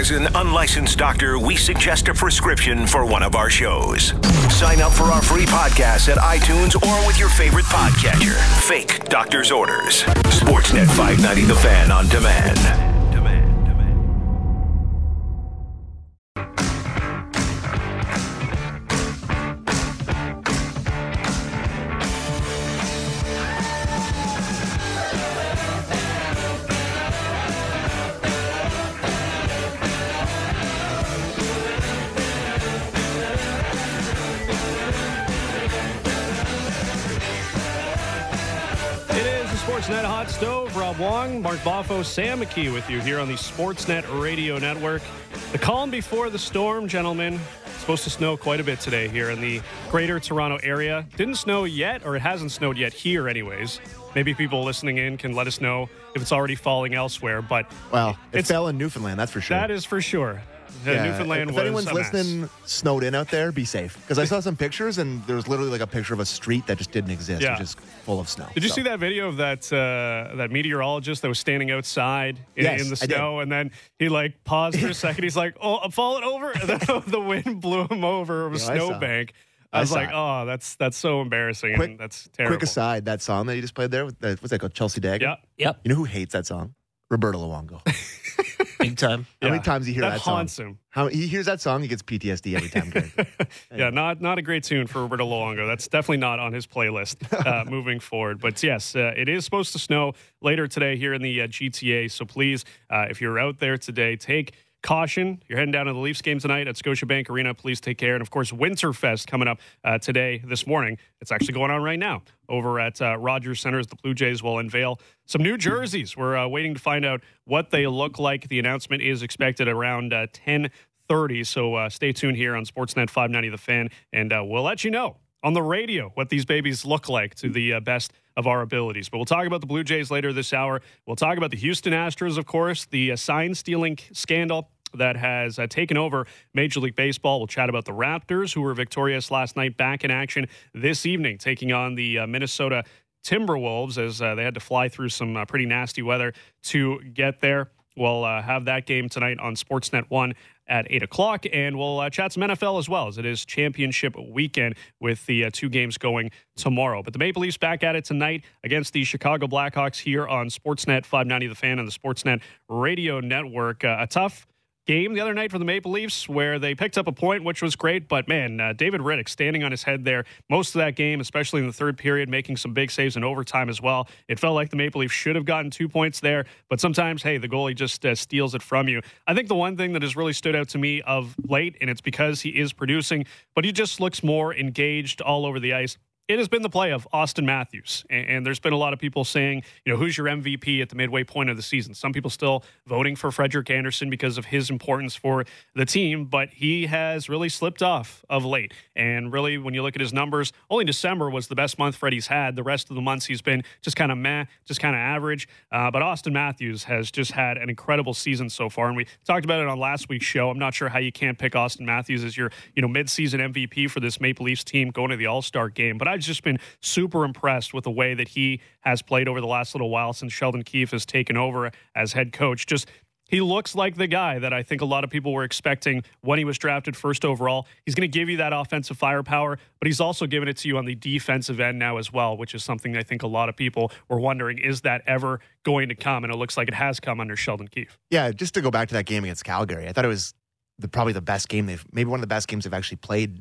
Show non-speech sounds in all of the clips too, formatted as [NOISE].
As an unlicensed doctor, we suggest a prescription for one of our shows. Sign up for our free podcast at iTunes or with your favorite podcatcher. Fake doctor's orders. Sportsnet 590 The Fan on demand. Mark Boffo, Sam McKee with you here on the Sportsnet Radio Network. The calm before the storm, gentlemen. It's supposed to snow quite a bit today here in the greater Toronto area. Didn't snow yet, or it hasn't snowed yet here, anyways. Maybe people listening in can let us know if it's already falling elsewhere. But well, it fell in Newfoundland, that's for sure. That is for sure. Yeah, Newfoundland if was anyone's a mess. listening, snowed in out there, be safe. Because I saw some pictures, and there was literally like a picture of a street that just didn't exist, Yeah. which is full of snow. Did you see that video of that uh, that meteorologist that was standing outside in, Yes, in the snow, and then he like paused for a second. He's like, "Oh, I'm falling over." And then [LAUGHS] the wind blew him over a Yeah, I saw it. snowbank. I, I was saw like, it. "Oh, that's that's so embarrassing, Quick- and that's terrible." Quick aside, that song that you just played there, with the, what's that called? Chelsea Dagger? Yeah, Yep. You know who hates that song? Roberto Luongo. [LAUGHS] Big time. How Yeah. many times you hear that that, song? haunts him. How he hears that song, he gets PTSD every time. Greg. [LAUGHS] Yeah, not not a great tune for Roberto Luongo. That's definitely not on his playlist uh, [LAUGHS] moving forward. But yes, uh, it is supposed to snow later today here in the uh, GTA. So please, uh, if you're out there today, take caution. You're heading down to the Leafs game tonight at Scotiabank Arena. Please take care. And of course, Winterfest coming up uh, today, this morning. It's actually going on right now over at uh, Rogers as the Blue Jays will unveil some new jerseys. We're uh, waiting to find out what they look like. The announcement is expected around uh, 10 30. So uh, stay tuned here on Sportsnet 590 The Fan, and uh, we'll let you know on the radio what these babies look like to the uh, best of our abilities. But we'll talk about the Blue Jays later this hour. We'll talk about the Houston Astros, of course, the uh, sign stealing scandal that has uh, taken over Major League Baseball. We'll chat about the Raptors, who were victorious last night, back in action this evening, taking on the uh, Minnesota Timberwolves as uh, they had to fly through some uh, pretty nasty weather to get there. We'll uh, have that game tonight on Sportsnet 1 at 8 o'clock, and we'll uh, chat some NFL as well, as it is championship weekend with the uh, two games going tomorrow. But the Maple Leafs back at it tonight against the Chicago Blackhawks here on Sportsnet 590 The Fan and the Sportsnet Radio Network. Uh, a tough game the other night for the Maple Leafs where they picked up a point, which was great. But man, uh, David Rittich standing on his head there most of that game, especially in the third period, making some big saves in overtime as well. It felt like the Maple Leafs should have gotten two points there, but sometimes, hey, the goalie just uh, steals it from you. I think the one thing that has really stood out to me of late, and it's because he is producing, but he just looks more engaged all over the ice it has been the play of Auston Matthews. And, and there's been a lot of people saying, you know, who's your MVP at the midway point of the season? Some people still voting for Frederik Andersen because of his importance for the team, but he has really slipped off of late. And really, when you look at his numbers, only December was the best month Freddie's had. The rest of the months he's been just kind of meh, just kind of average. Uh, but Auston Matthews has just had an incredible season so far. And we talked about it on last week's show. I'm not sure how you can't pick Auston Matthews as your, you know, midseason MVP for this Maple Leafs team going to the All Star game. But I've just been super impressed with the way that he has played over the last little while since Sheldon Keefe has taken over as head coach. Just he looks like the guy that I think a lot of people were expecting when he was drafted first overall. He's going to give you that offensive firepower, but he's also giving it to you on the defensive end now as well, which is something I think a lot of people were wondering is that ever going to come? And it looks like it has come under Sheldon Keefe. yeah, just to go back to that game against Calgary, I thought it was the, probably the best game they've, maybe one of the best games they've actually played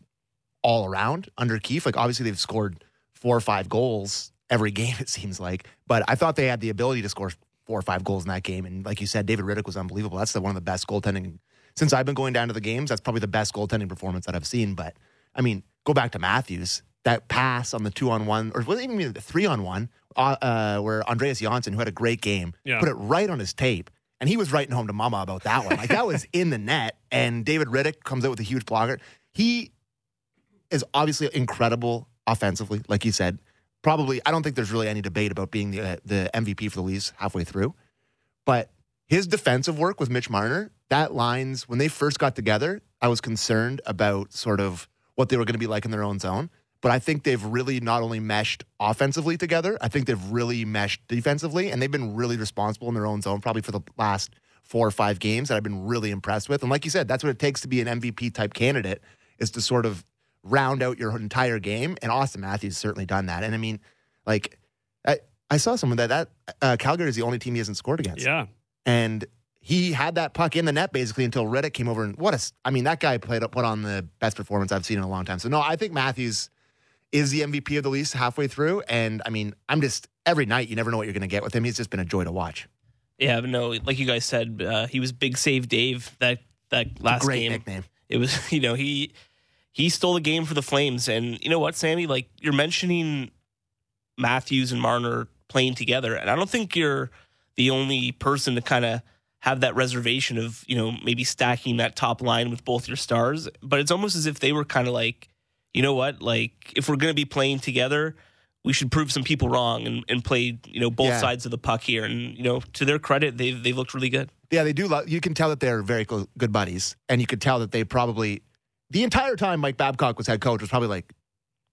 all around under Keefe. Like, obviously, they've scored four or five goals every [LAUGHS] game, it seems like. But I thought they had the ability to score four or five goals in that game. And like you said, David Rittich was unbelievable. That's the, one of the best goaltending since I've been going down to the games. That's probably the best goaltending performance that I've seen. But I mean, go back to Matthews. That pass on the two on one, or was it even the three on one, uh, uh, where Andreas Johnsson, who had a great game, Yeah. put it right on his tape. And he was writing home to mama about that one. Like that was [LAUGHS] in the net. And David Rittich comes out with a huge blocker. He is obviously incredible offensively, like you said. Probably, I don't think there's really any debate about being the uh, the MVP for the Leafs halfway through. But his defensive work with Mitch Marner, that lines when they first got together, I was concerned about sort of what they were going to be like in their own zone. But I think they've really not only meshed offensively together, I think they've really meshed defensively, and they've been really responsible in their own zone probably for the last four or five games that I've been really impressed with. And like you said, that's what it takes to be an MVP type candidate is to sort of round out your entire game. And Auston Matthews certainly done that. And I mean, like I, I saw someone that that uh, Calgary is the only team he hasn't scored against. Yeah. And he had that puck in the net basically until Rittich came over and what a I mean that guy played put on the best performance I've seen in a long time. So no, I think Matthews is the MVP of the Leafs halfway through. And I mean, I'm just every night you never know what you're going to get with him. He's just been a joy to watch. Yeah, no, like you guys said, uh, he was Big Save Dave that that last Great game. nickname. It was [LAUGHS] you know he he stole the game for the Flames, and you know what, Sammy, like you're mentioning Matthews and Marner playing together, and I don't think you're the only person to kind of have that reservation of you know maybe stacking that top line with both your stars, but it's almost as if they were kind of like, you know what, like if we're going to be playing together. We should prove some people wrong and, and play, you know, both Yeah. sides of the puck here. And you know, to their credit, they they looked really good. Yeah, they do. Love, you can tell that they're very good buddies, and you could tell that they probably the entire time Mike Babcock was head coach was probably like,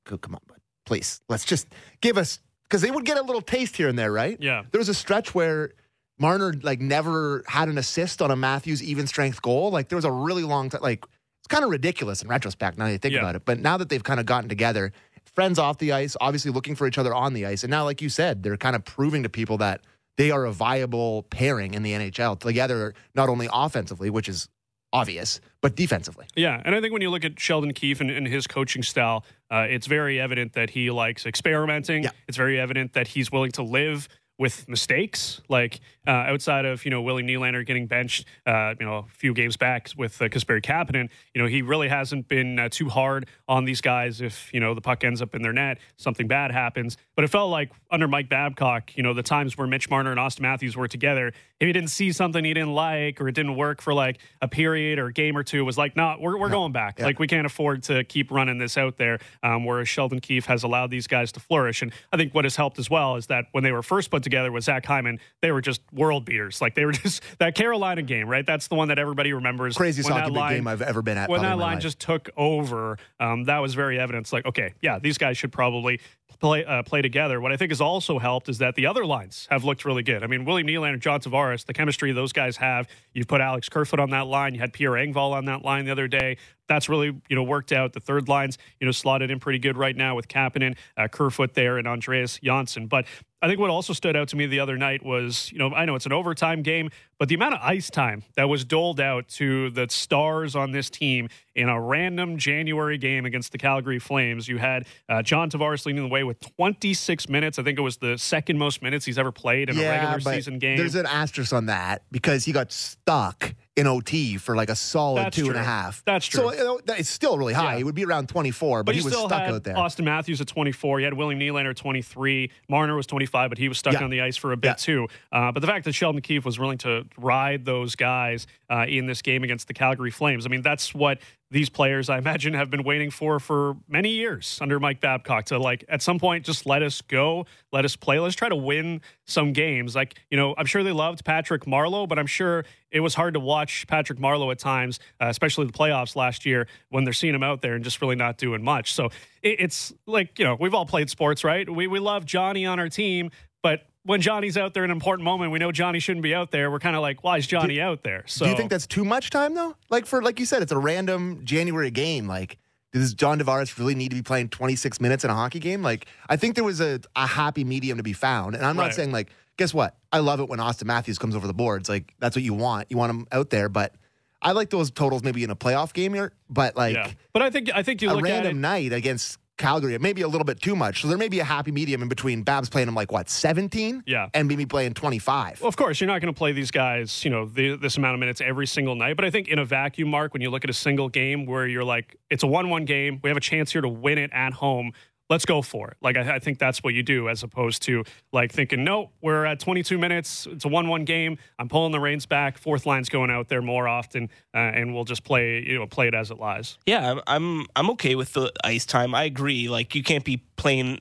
"Co- "Come on, bud, please, let's just give us," because they would get a little taste here and there, right? Yeah. There was a stretch where Marner like never had an assist on a Matthews even strength goal. Like there was a really long time. Like it's kind of ridiculous in retrospect now that you think Yeah. about it. But now that they've kind of gotten together, friends off the ice, obviously looking for each other on the ice, and now, like you said, they're kind of proving to people that they are a viable pairing in the NHL together, not only offensively, which is obvious, but defensively. Yeah, and I think when you look at Sheldon Keefe and, and his coaching style, uh, it's very evident that he likes experimenting. Yeah. It's very evident that he's willing to live with mistakes. Like uh, outside of you know Willie Nylander getting benched, uh, you know a few games back with uh, Kasperi Kapanen, you know he really hasn't been uh, too hard on these guys. If you know the puck ends up in their net, something bad happens. But it felt like under Mike Babcock, you know the times where Mitch Marner and Auston Matthews were together, if he didn't see something he didn't like or it didn't work for like a period or a game or two, it was like, no, we're, we're going back. Yeah. Like we can't afford to keep running this out there. Um, whereas Sheldon Keefe has allowed these guys to flourish, and I think what has helped as well is that when they were first put together with Zach Hyman, they were just world beaters. Like they were [LAUGHS] just that Carolina game, right? That's the one that everybody remembers. Craziest hockey line- game I've ever been at. when that line life. just took over, um, that was very evident. It's like, okay, yeah, these guys should probably play uh, play together. What I think has also helped is that the other lines have looked really good. I mean, William Nylander, John Tavares, the chemistry those guys have. You've put Alex Kerfoot on that line. You had Pierre Engvall on that line the other day. That's really you know worked out. The third lines you know slotted in pretty good right now with Kapanen, uh, Kerfoot there, and Andreas Johnsson. But I think what also stood out to me the other night was, you know, I know it's an overtime game, but the amount of ice time that was doled out to the stars on this team in a random January game against the Calgary Flames. You had uh, John Tavares leading the way with 26 minutes. I think it was the second most minutes he's ever played in a regular season game. There's an asterisk on that because he got stuck in OT for like a solid That's two and a true. half. That's So you know, that- it's still really high. Yeah. It would be around 24, but, But he was stuck out there. Auston Matthews at 24. You had William Nylander at 23. Marner was 25, but he was stuck Yeah. on the ice for a bit Yeah. too. Uh, but the fact that Sheldon Keefe was willing to ride those guys uh, in this game against the Calgary Flames, I mean, that's what these players, I imagine, have been waiting for for many years under Mike Babcock to like at some point just let us go, let us play, let's try to win some games. Like you know, I'm sure they loved Patrick Marleau, but I'm sure it was hard to watch Patrick Marleau at times, uh, especially the playoffs last year when they're seeing him out there and just really not doing much. So it, it's like you know, we've all played sports, right? We we love Johnny on our team, but when Johnny's out there in an important moment, we know Johnny shouldn't be out there. We're kind of like, why is Johnny out there? So Do you think that's too much time though? Like for like you said, it's a random January game. Like, does John Tavares really need to be playing 26 minutes in a hockey game? Like, I think there was a, a happy medium to be found. And I'm not Right. saying like, guess what? I love it when Auston Matthews comes over the boards. Like, that's what you want. You want him out there, but I like those totals maybe in a playoff game here. But like yeah. But I think I think you a look at it. random night against Calgary, it may be a little bit too much. So there may be a happy medium in between Babs playing him like what 17, Yeah. and maybe playing 25. Well, of course, you're not going to play these guys, you know, the, this amount of minutes every single night. But I think in a vacuum, Mark, when you look at a single game where you're like, it's a one-one game, we have a chance here to win it at home. Let's go for it. Like I, I think that's what you do, as opposed to like thinking, no, we're at 22 minutes. It's a one-one game. I'm pulling the reins back. Fourth line's going out there more often, uh, and we'll just play, you know, play it as it lies. Yeah, I'm I'm I'm okay with the ice time. I agree. Like you can't be playing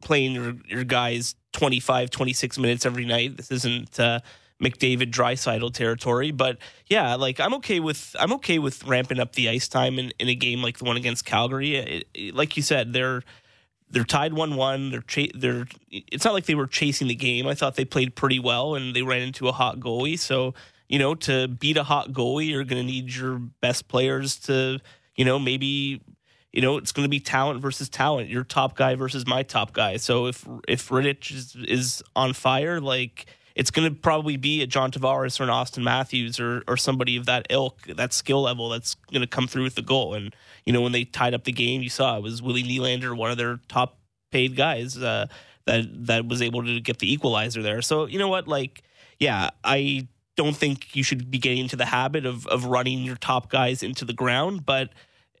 playing your your guys 25 26 minutes every night. This isn't uh McDavid Draisaitl territory, but yeah, like I'm okay with I'm okay with ramping up the ice time in, in a game like the one against Calgary. It, it- like you said, they're they're tied one one. They're cha- they're. It's not like they were chasing the game. I thought they played pretty well, and they ran into a hot goalie. So you know, to beat a hot goalie, you're going to need your best players to, you know, maybe you know, it's going to be talent versus talent. Your top guy versus my top guy. So if if Rittich is, is on fire, like it's going to probably be a John Tavares or an Auston Matthews or or somebody of that ilk, that skill level that's going to come through with the goal. And you know, when they tied up the game, you saw it was Willie Nylander, one of their top paid guys, uh, that that was able to get the equalizer there. So you know what, like, yeah, I don't think you should be getting into the habit of of running your top guys into the ground, but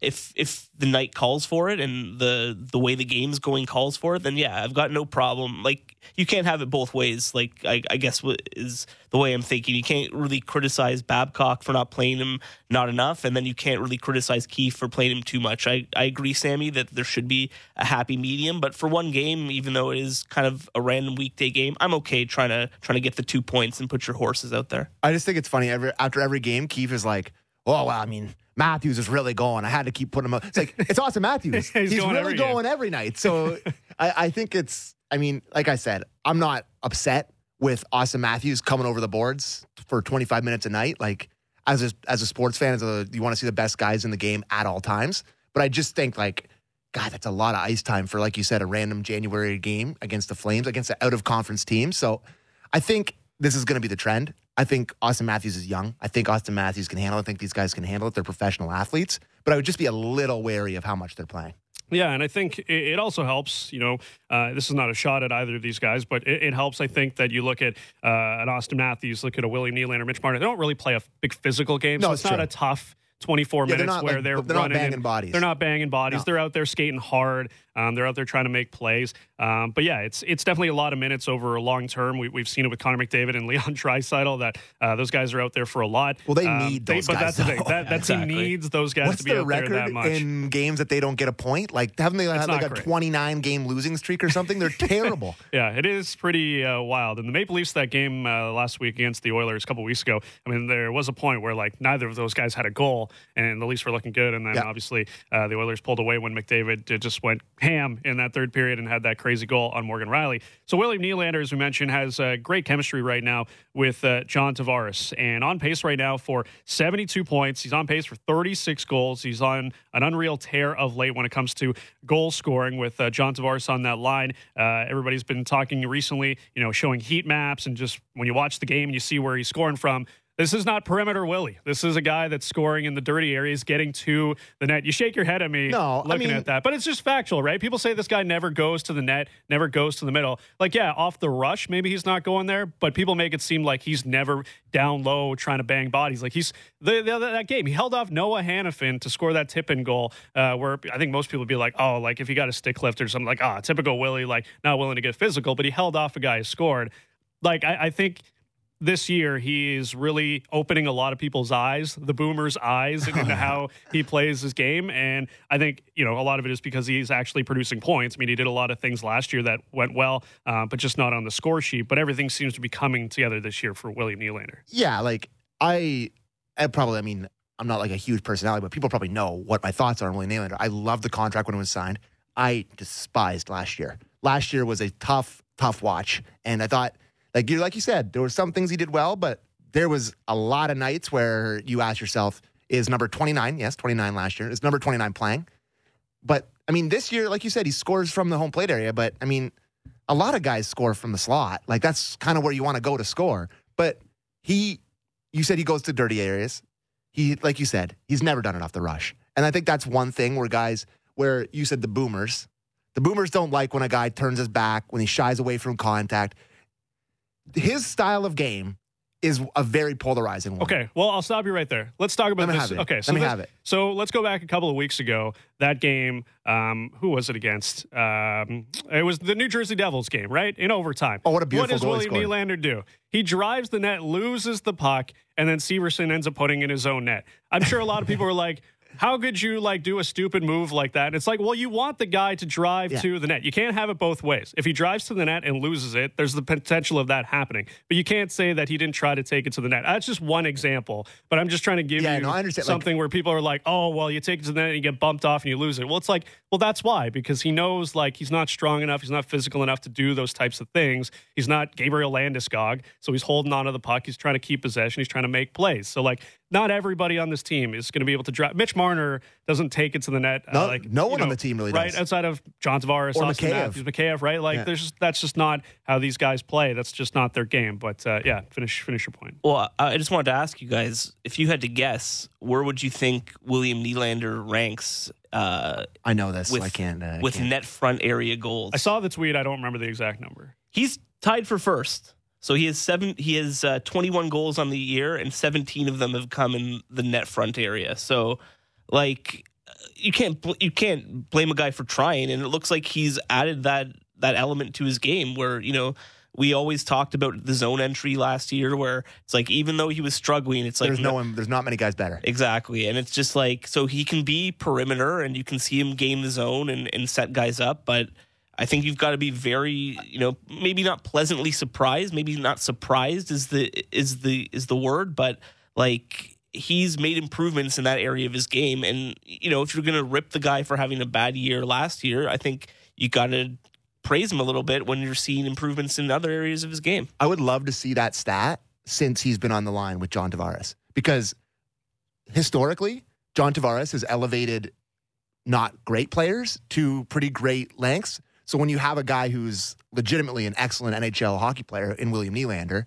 if if the night calls for it and the the way the game's going calls for it, then yeah, I've got no problem. Like you can't have it both ways. Like I, I guess what is the way I'm thinking. You can't really criticize Babcock for not playing him not enough, and then you can't really criticize Keefe for playing him too much. I I agree, Sammy, that there should be a happy medium. But for one game, even though it is kind of a random weekday game, I'm okay trying to trying to get the two points and put your horses out there. I just think it's funny. Every, after every game, Keefe is like, "Oh well, I mean." Matthews is really going. I had to keep putting him up. It's like it's Auston Matthews. [LAUGHS] He's He's, going really every going game. every night. So [LAUGHS] I, I think it's. I mean, like I said, I'm not upset with Auston Matthews coming over the boards for 25 minutes a night. Like as a as a sports fan, as a, you want to see the best guys in the game at all times. But I just think like. God, that's a lot of ice time for, like you said, a random January game against the Flames, against an out of conference team. So I think this is going to be the trend. I think Auston Matthews is young. I think Auston Matthews can handle it. I think these guys can handle it. They're professional athletes. But I would just be a little wary of how much they're playing. Yeah, and I think it, also helps. You know, uh, this is not a shot at either of these guys, but it, it helps. I think that you look at uh, an Auston Matthews, look at a Willie Nylander, Mitch Marner. They don't really play a big physical game, No, so it's it's not true. a tough. 24 Yeah, they're minutes not, where like, they're, they're not running banging and- bodies. They're not banging bodies. No. They're out there skating hard. Um, they're out there trying to make plays. Um, but yeah, it's it's definitely a lot of minutes over a long term. We, we've seen it with Connor McDavid and [LAUGHS] Leon Draisaitl that uh, those guys are out there for a lot. Well, they Um, need those But guys, that's the thing. though. That, that Exactly. team needs those guys What's to be their out there that record much. in games that they don't get a point? Like, haven't they had like not a great. 29 game losing streak or something? They're [LAUGHS] terrible. Yeah, it is pretty uh, wild. And the Maple Leafs that game uh, last week against the Oilers a couple weeks ago. I mean, there was a point where like neither of those guys had a goal, and the Leafs were looking good. And then Yeah. obviously uh, the Oilers pulled away when McDavid uh, just went ham in that third period and had that crazy goal on Morgan Rielly. So William Nylander, as we mentioned, has uh, great chemistry right now with uh, John Tavares, and on pace right now for 72 points. He's on pace for 36 goals. He's on an unreal tear of late when it comes to goal scoring with uh, John Tavares on that line. Uh, everybody's been talking recently, you know, showing heat maps and just when you watch the game and you see where he's scoring from. This is not perimeter Willie. This is a guy that's scoring in the dirty areas, getting to the net. You shake your head at me No, I looking mean- at that, but it's just factual, right? People say this guy never goes to the net, never goes to the middle. Like, yeah, off the rush, maybe he's not going there, but people make it seem like he's never down low trying to bang bodies. Like he's the, the that game, he held off Noah Hanifin to score that tip in goal, uh, where I think most people would be like, oh, like if he got a stick lift or something, like ah, typical Willie, like not willing to get physical, but he held off a guy who scored. Like I, I think this year he is really opening a lot of people's eyes, the boomers' eyes, [LAUGHS] into how he plays his game. And I think you know a lot of it is because he's actually producing points. I mean, he did a lot of things last year that went well, uh, but just not on the score sheet. But everything seems to be coming together this year for William Nylander. yeah, like I, I probably, I mean, I'm not like a huge personality, but people probably know what my thoughts are on Willie Nylander. I love the contract when it was signed. I despised last year. Last year was a tough, tough watch, and I thought, like you, like you said, there were some things he did well, but there was a lot of nights where you ask yourself, is number 29, yes, 29 last year, is number 29 playing? But I mean, this year, like you said, he scores from the home plate area, but I mean, a lot of guys score from the slot. Like that's kind of where you want to go to score. But he, you said he goes to dirty areas. He, like you said, he's never done it off the rush. And I think that's one thing where guys, where you said the boomers, the boomers don't like when a guy turns his back, when he shies away from contact. His style of game is a very polarizing one. Okay, well, I'll stop you right there. Let's talk about Let me this. have it. Okay, so Let me have it. So let's go back a couple of weeks ago. That game, um, who was it against? Um, it was the New Jersey Devils game, right? In overtime. Oh, what a beautiful What does William scored. Nylander do? He drives the net, loses the puck, and then Severson ends up putting in his own net. I'm sure a lot of people were like, how could you like do a stupid move like that? It's like, well, you want the guy to drive Yeah. to the net. You can't have it both ways. If he drives to the net and loses it, there's the potential of that happening. But you can't say that he didn't try to take it to the net. That's just one example. But I'm just trying to give Yeah, you no, understand. Like- something where people are like, oh, well, you take it to the net and you get bumped off and you lose it. Well, it's like, well, that's why because he knows like he's not strong enough, he's not physical enough to do those types of things. He's not Gabriel Landeskog, so he's holding on to the puck. He's trying to keep possession. He's trying to make plays. So like, not everybody on this team is going to be able to drive. Mitch Marner doesn't take it to the net. uh, No- like no you one on the team really does right does. outside of John Tavares, Or Auston Mikheyev. Matthews, Mikheyev, right? Like, Yeah. there's just, that's just not how these guys play. That's just not their game. But uh, yeah, finish finish your point. Well, I I just wanted to ask you guys if you had to guess, where would you think William Nylander ranks uh, I know this, with so I can't. Uh, with can't. net front area goals? I saw the tweet. I don't remember the exact number. He's tied for first. So he has seven. He has uh, 21 goals on the year, and 17 of them have come in the net front area. So, like, you can't bl- you can't blame a guy for trying. And it looks like he's added that that element to his game. Where you know we always talked about the zone entry last year, where it's like even though he was struggling, it's like there's no one. There's not many guys better. Exactly. And it's just like, so he can be perimeter and you can see him game the zone and, and set guys up. But I think you've got to be very, you know, maybe not pleasantly surprised, maybe not surprised is the, is the, is the word, but like he's made improvements in that area of his game. And, you know, if you're going to rip the guy for having a bad year last year, I think you got to praise him a little bit when you're seeing improvements in other areas of his game. I would love to see that stat since he's been on the line with John Tavares because historically, John Tavares has elevated not great players to pretty great lengths. So when you have a guy who's legitimately an excellent NHL hockey player in William Nylander,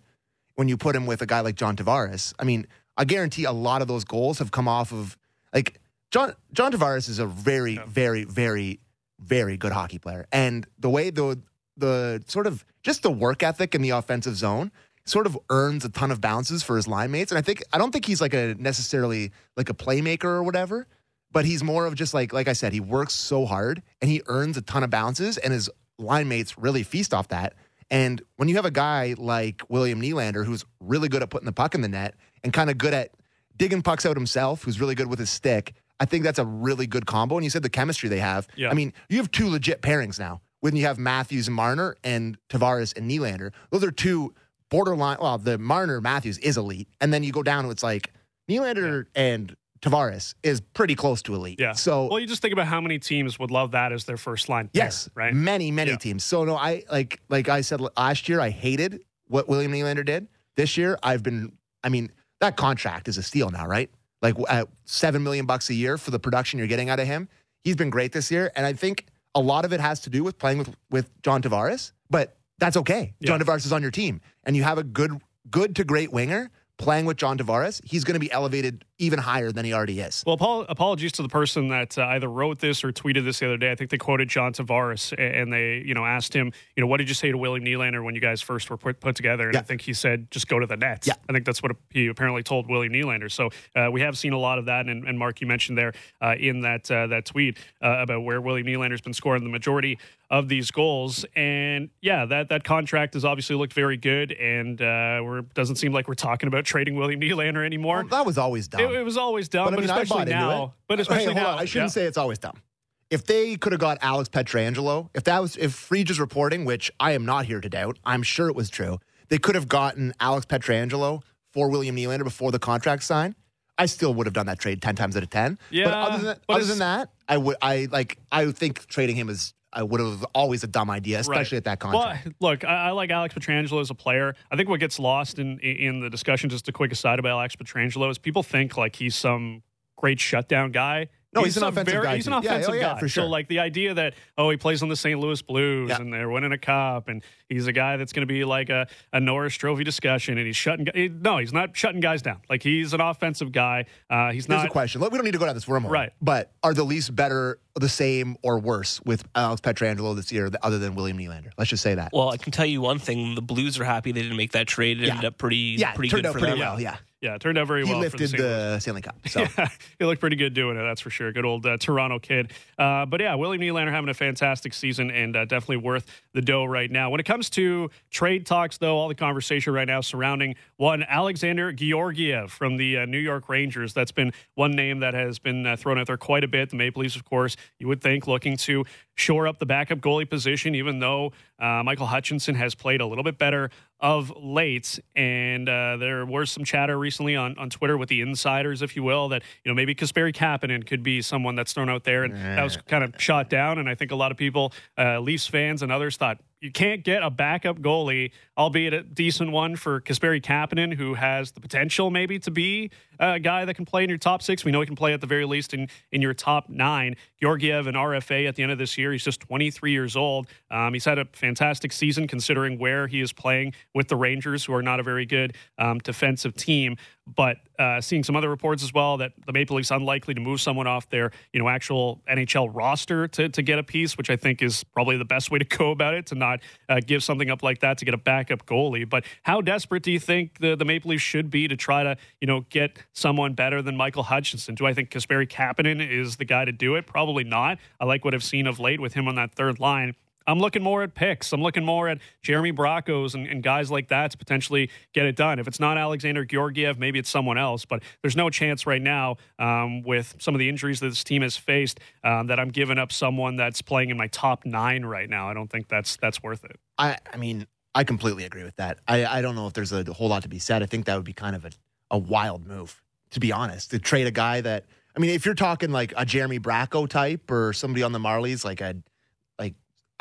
when you put him with a guy like John Tavares, I mean, I guarantee a lot of those goals have come off of like John John Tavares is a very, very, very, very good hockey player. And the way the the sort of just the work ethic in the offensive zone sort of earns a ton of bounces for his line mates. And I think I don't think he's like a necessarily like a playmaker or whatever, but he's more of just like like I said, he works so hard and he earns a ton of bounces and his line mates really feast off that. And when you have a guy like William Nylander who's really good at putting the puck in the net and kind of good at digging pucks out himself, who's really good with his stick, I think that's a really good combo. And you said the chemistry they have. Yeah. I mean, you have two legit pairings now when you have Matthews and Marner and Tavares and Nylander. Those are two borderline. Well, the Marner Matthews is elite, and then you go down, and it's like Nylander and Tavares is pretty close to elite. Yeah. So well, you just think about how many teams would love that as their first line. Yes, right. Many, many Yeah. teams. So no, I like like I said last year, I hated what William Nylander did. This year, I've been. I mean, that contract is a steal now, right? Like at seven million bucks a year for the production you're getting out of him. He's been great this year, and I think a lot of it has to do with playing with with John Tavares. But that's okay. John Tavares is on your team, and you have a good good to great winger playing with John Tavares. He's going to be elevated even higher than he already is. Well, apol- apologies to the person that uh, either wrote this or tweeted this the other day. I think they quoted John Tavares and they, you know, asked him, you know, what did you say to William Nylander when you guys first were put, put together? And I think he said, just go to the Nets. Yeah. I think that's what he apparently told William Nylander. So uh, we have seen a lot of that. And, and Mark, you mentioned there uh, in that uh, that tweet uh, about where William Nylander's been scoring the majority of these goals. And yeah, that that contract has obviously looked very good. And uh, we're doesn't seem like we're talking about trading William Nylander anymore. Well, that was always done. It, it was always dumb, But but, I mean, I especially now. But especially hey, now, on. I shouldn't yeah. say it's always dumb. If they could have got Alex Pietrangelo, if that was if Frege is reporting, which I am not here to doubt, I'm sure it was true. They could have gotten Alex Pietrangelo for William Nylander before the contract signed. I still would have done that trade ten times out of ten. but Yeah, other than that, but other than that, I would I like I think trading him is I would have always a dumb idea, especially at that contract. Well, [LAUGHS] look, I, I like Alex Pietrangelo as a player. I think what gets lost in in the discussion, just a quick aside about Alex Pietrangelo, is people think like he's some great shutdown guy. No, he's an a offensive guy, He's an too. Yeah, offensive oh, yeah, guy for sure. So like the idea that oh he plays on the St. Louis Blues Yeah. and they're winning a cup and he's a guy that's going to be like a, a Norris Trophy discussion and he's shutting. He, no, he's not shutting guys down. Like he's an offensive guy. Uh, he's Here's not a question. Look, We don't need to go down this wormhole. Right. But are the Leafs better, the same, or worse with Alex Pietrangelo this year other than William Nylander? Let's just say that. Well, I can tell you one thing: the Blues are happy they didn't make that trade. It Yeah. ended up pretty, yeah, pretty turned good out for pretty them. well. Yeah. Yeah, it turned out very he well. for lifted the. The Stanley Cup. [LAUGHS] So Yeah, he looked pretty good doing it. That's for sure. Good old uh, Toronto kid. Uh, but yeah, William Nylander having a fantastic season and uh, definitely worth the dough right now. When it comes to trade talks, though, all the conversation right now surrounding one Alexander Georgiev from the uh, New York Rangers. That's been one name that has been uh, thrown out there quite a bit. The Maple Leafs, of course, you would think looking to shore up the backup goalie position, even though uh, Michael Hutchinson has played a little bit better of late. And uh, there was some chatter recently on, on Twitter with the insiders, if you will, that you know maybe Kasperi Kapanen could be someone that's thrown out there, and that was kind of shot down. And I think a lot of people, uh, Leafs fans and others, thought you can't get a backup goalie, albeit a decent one for Kasperi Kapanen, who has the potential maybe to be a guy that can play in your top six. We know he can play at the very least in, in your top nine. Georgiev and RFA at the end of this year. He's just 23 years old. Um, he's had a fantastic season considering where he is playing with the Rangers, who are not a very good um, defensive team. But uh, seeing some other reports as well that the Maple Leafs unlikely to move someone off their you know actual NHL roster to, to get a piece, which I think is probably the best way to go about it to not uh, give something up like that to get a backup goalie. But how desperate do you think the, the Maple Leafs should be to try to you know get someone better than Michael Hutchinson? Do I think Kasperi Kapanen is the guy to do it? Probably not. I like what I've seen of late with him on that third line. I'm looking more at picks. I'm looking more at Jeremy Braccos and, and, guys like that to potentially get it done. If it's not Alexander Georgiev, maybe it's someone else. But there's no chance right now um, with some of the injuries that this team has faced um, that I'm giving up someone that's playing in my top nine right now. I don't think that's that's worth it. I, I mean, I completely agree with that. I, I don't know if there's a whole lot to be said. I think that would be kind of a, a wild move, to be honest, to trade a guy that. I mean, if you're talking like a Jeremy Bracco type or somebody on the Marlies, like a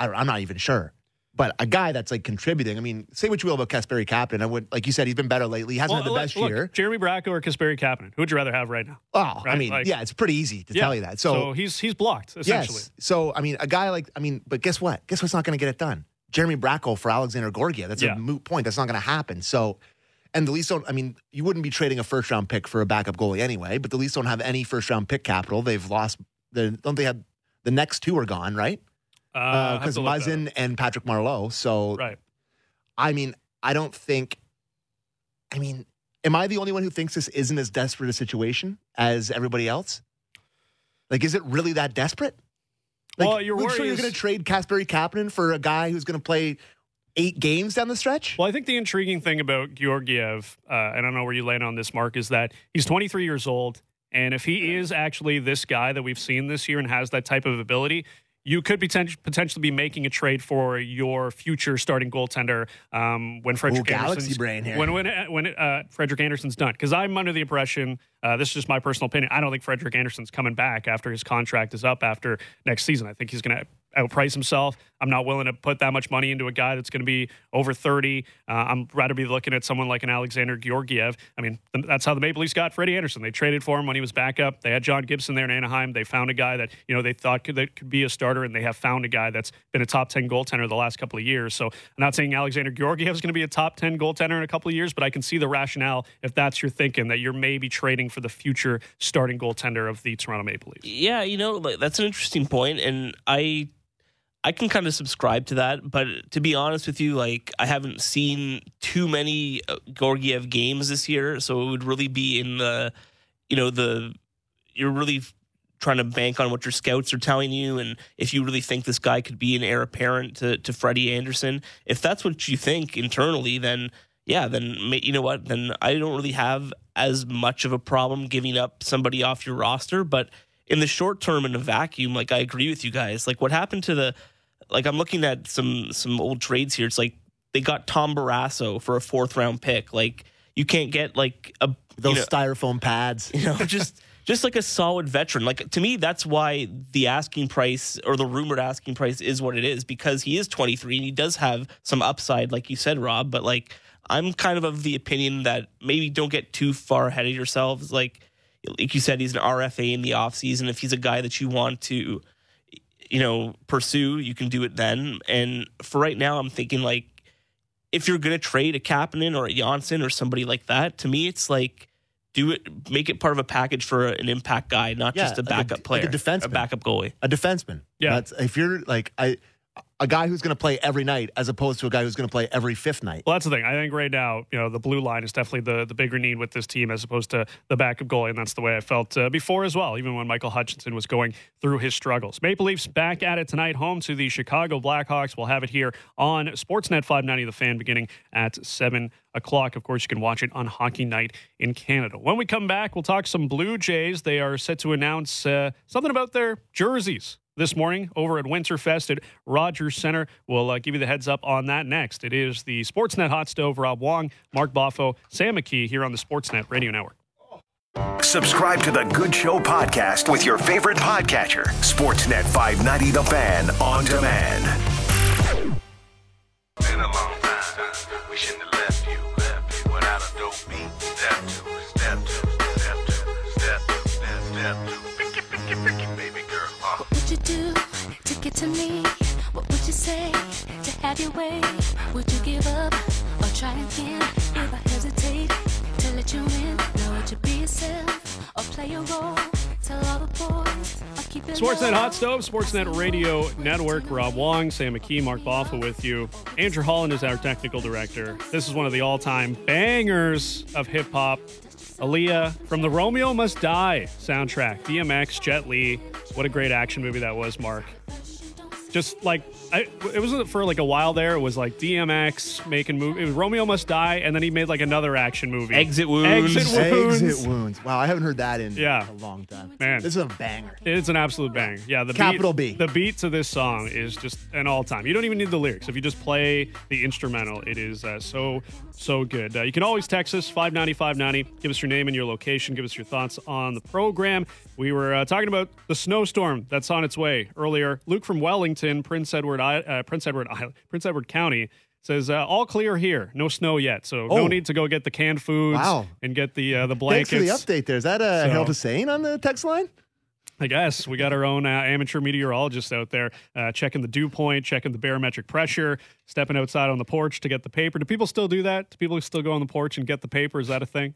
I don't, I'm not even sure. But a guy that's like contributing. I mean, say what you will about Kasperi Kapanen. I would, like you said, he's been better lately. He hasn't Well, had the look- best look, year. Jeremy Bracco or Kasperi Kapanen? Who would you rather have right now? Oh, I mean, Like- yeah, it's pretty easy to Yeah. tell you that. So, he's he's blocked essentially. Yes. So I mean, a guy like I mean, but guess what? Guess what's not going to get it done? Jeremy Bracco for Alexander Gorgia. That's Yeah. a moot point. That's not going to happen. So, and the Leafs don't. I mean, you wouldn't be trading a first round pick for a backup goalie anyway. But the Leafs don't have any first round pick capital. They've lost. The, don't they have the next two are gone, right? Uh, Because that up. Muzzin and Patrick Marleau. So right? I mean, I don't think. I mean, am I the only one who thinks this isn't as desperate a situation as everybody else? Like, is it really that desperate? Like, Well, your you worry sure you're going to trade Kasperi Kapanen for a guy who's going to play eight games down the stretch? Well, I think the intriguing thing about Georgiev, uh, and I don't know where you land on this, Mark, is that he's 23 years old. And if he is actually this guy that we've seen this year and has that type of ability, you could poten- potentially be making a trade for your future starting goaltender um, when Frederik galaxy Andersen's brain here. when when when uh, Frederik Andersen's done. Because I'm under the impression uh, this is just my personal opinion. I don't think Frederik Andersen's coming back after his contract is up after next season. I think he's going to outprice himself. I'm not willing to put that much money into a guy that's going to be over 30. Uh, I'm rather be looking at someone like an Alexander Georgiev. I mean, th- that's how the Maple Leafs got Freddie Andersen. They traded for him when he was back up. They had John Gibson there in Anaheim. They found a guy that you know they thought could that could be a starter, and they have found a guy that's been a top 10 goaltender the last couple of years. So I'm not saying Alexander Georgiev is going to be a top 10 goaltender in a couple of years, but I can see the rationale if that's your thinking that you're maybe trading for the future starting goaltender of the Toronto Maple Leafs. Yeah, you know, that's an interesting point, and I I can kind of subscribe to that. But to be honest with you, like I haven't seen too many uh, Georgiev games this year, so it would really be in the you know the you're really trying to bank on what your scouts are telling you and if you really think this guy could be an heir apparent to, to Freddie Andersen if that's what you think internally then yeah then you know what then I don't really have as much of a problem giving up somebody off your roster but in the short term in a vacuum like I agree with you guys like what happened to the like I'm looking at some some old trades here it's like they got Tom Barrasso for a fourth round pick like you can't get like a Those you know, styrofoam pads. [LAUGHS] you know, just just like a solid veteran. Like to me, that's why the asking price or the rumored asking price is what it is because he is 23 and he does have some upside, like you said, Rob. But like, I'm kind of of the opinion that maybe don't get too far ahead of yourselves. Like, like you said, he's an RFA in the offseason. If he's a guy that you want to, you know, pursue, you can do it then. And for right now, I'm thinking like, if you're going to trade a Kapanen or a Johnsson or somebody like that, to me, it's like do it, make it part of a package for an impact guy, not Yeah, just a like a- backup like player, a defenseman. a backup goalie. a defenseman. Yeah. That's, if you're like I a guy who's going to play every night as opposed to a guy who's going to play every fifth night. Well, that's the thing. I think right now, you know, the blue line is definitely the, the bigger need with this team as opposed to the backup goalie, and that's the way I felt uh, before as well, even when Michael Hutchinson was going through his struggles. Maple Leafs back at it tonight, home to the Chicago Blackhawks. We'll have it here on Sportsnet 590, The Fan, beginning at 7 o'clock. Of course, you can watch it on Hockey Night in Canada. When we come back, we'll talk some Blue Jays. They are set to announce uh, something about their jerseys this morning over at Winterfest at Rogers Center. We'll uh, give you the heads up on that next. It is the Sportsnet Hot Stove, Rob Wong, Mark Boffo, Sam McKee here on the Sportsnet Radio Network. Subscribe to the Good Show podcast with your favorite podcatcher. Sportsnet 590 The Fan on demand. Been a long time. We shouldn't have left you, left you without a dope beat. To me? What would you say to have your way? Would you give up or try again? If I hesitate to let you in, now would you be yourself or play a role? Tell all the boys or keep it Sportsnet low. Hot Stove, Sportsnet Radio Network. Rob Wong, Sam McKee, Mark Boffo with you. Andrew Holland is our technical director. This is one of the all time bangers of hip hop. Aaliyah from the Romeo Must Die soundtrack. DMX, Jet Li. What a great action movie that was, Mark. Just like I, it wasn't for like a while there. It was like DMX making movie. It was Romeo Must Die, and then he made like another action movie. Exit Wounds. Exit Wounds. Exit wounds. Wow, I haven't heard that in Yeah. a long time. Man. This is a banger. It's an absolute bang. Yeah, the Capital beat, B. The beat to this song is just an all time. You don't even need the lyrics. If you just play the instrumental, it is uh, so so good. Uh, you can always text us 590 590. Give us your name and your location. Give us your thoughts on the program. We were uh, talking about the snowstorm that's on its way earlier. Luke from Wellington, Prince Edward, I- uh, Prince Edward Island, Prince Edward County. Says uh, all clear here, no snow yet, so no Oh. need to go get the canned foods Wow. and get the uh, the Thanks blankets. for the update there. Is that uh, So- Harold Hussein on the text line? I guess we got our own uh, amateur meteorologist out there uh, checking the dew point, checking the barometric pressure, stepping outside on the porch to get the paper. Do people still do that? Do people still go on the porch and get the paper? Is that a thing?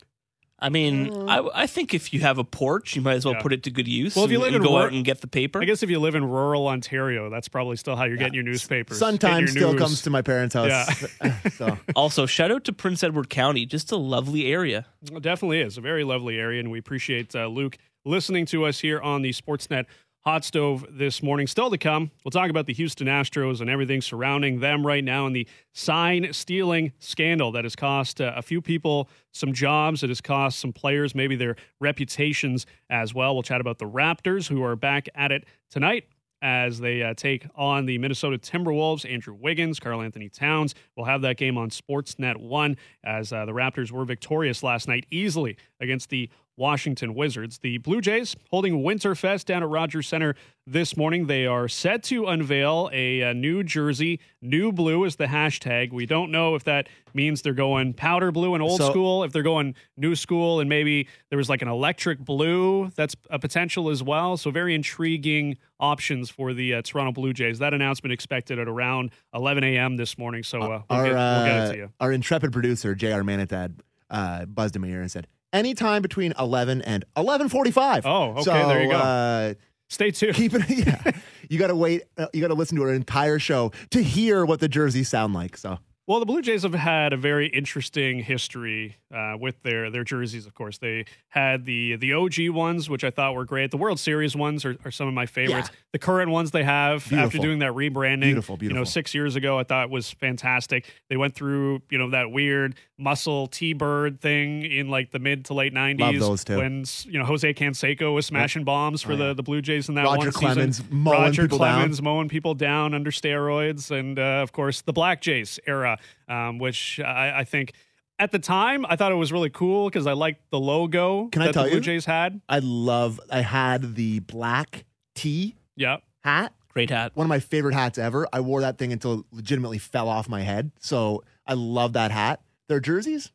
I mean, I, I think if you have a porch, you might as well Yeah. put it to good use. Well, if you and- live and in go rur- out and get the paper. I guess if you live in rural Ontario, that's probably still how you're getting your newspapers. Sun getting time your still news. comes to my parents' house. [LAUGHS] so [LAUGHS] Also, shout out to Prince Edward County, just a lovely area. It definitely is a very lovely area, and we appreciate uh, Luke listening to us here on the Sportsnet Hot Stove this morning. Still to come, we'll talk about the Houston Astros and everything surrounding them right now and the sign stealing scandal that has cost uh, a few people some jobs. It has cost some players maybe their reputations as well. We'll chat about the Raptors, who are back at it tonight as they uh, take on the Minnesota Timberwolves. Andrew Wiggins, Karl Anthony Towns. We'll have that game on Sportsnet 1 as uh, the Raptors were victorious last night easily against the Washington Wizards. The Blue Jays holding Winterfest down at Rogers Center this morning. They are set to unveil a, uh new jersey. New blue is the hashtag. We don't know if that means they're going powder blue and old So- school, if they're going new school, and maybe there was like an electric blue that's a potential as well. So, very intriguing options for the uh, Toronto Blue Jays. That announcement expected at around 11 a.m. this morning. So, uh, we'll, our, get, we'll get uh, it to you. our intrepid producer, J.R. Manatad, uh, buzzed in my ear and said, anytime between 11 and 11.45. Oh, okay, So, there you go. Uh, Stay tuned. keep it, [LAUGHS] yeah. [LAUGHS] you got to wait. Uh, you got to listen to an entire show to hear what the jerseys sound like. So Well, the Blue Jays have had a very interesting history uh, with their their jerseys. Of course, they had the the OG ones, which I thought were great. The World Series ones are, are some of my favorites. Yeah. The current ones they have after doing that rebranding, Beautiful, You know, six years ago, I thought was fantastic. They went through you know that weird muscle T bird thing in like the mid to late nineties. those too. When you know Jose Canseco was smashing bombs for Oh, the yeah. the Blue Jays in that Roger one Clemens season. mowing Roger people down. Clemens mowing people down under steroids, and uh, of course the Black Jays era, um, which I, I think at the time I thought it was really cool because I liked the logo Can I that tell the Blue you? Jays had. I love, I had the black tee Yeah, hat. Great hat. One of my favorite hats ever. I wore that thing until it legitimately fell off my head. So I love that hat. Their jerseys,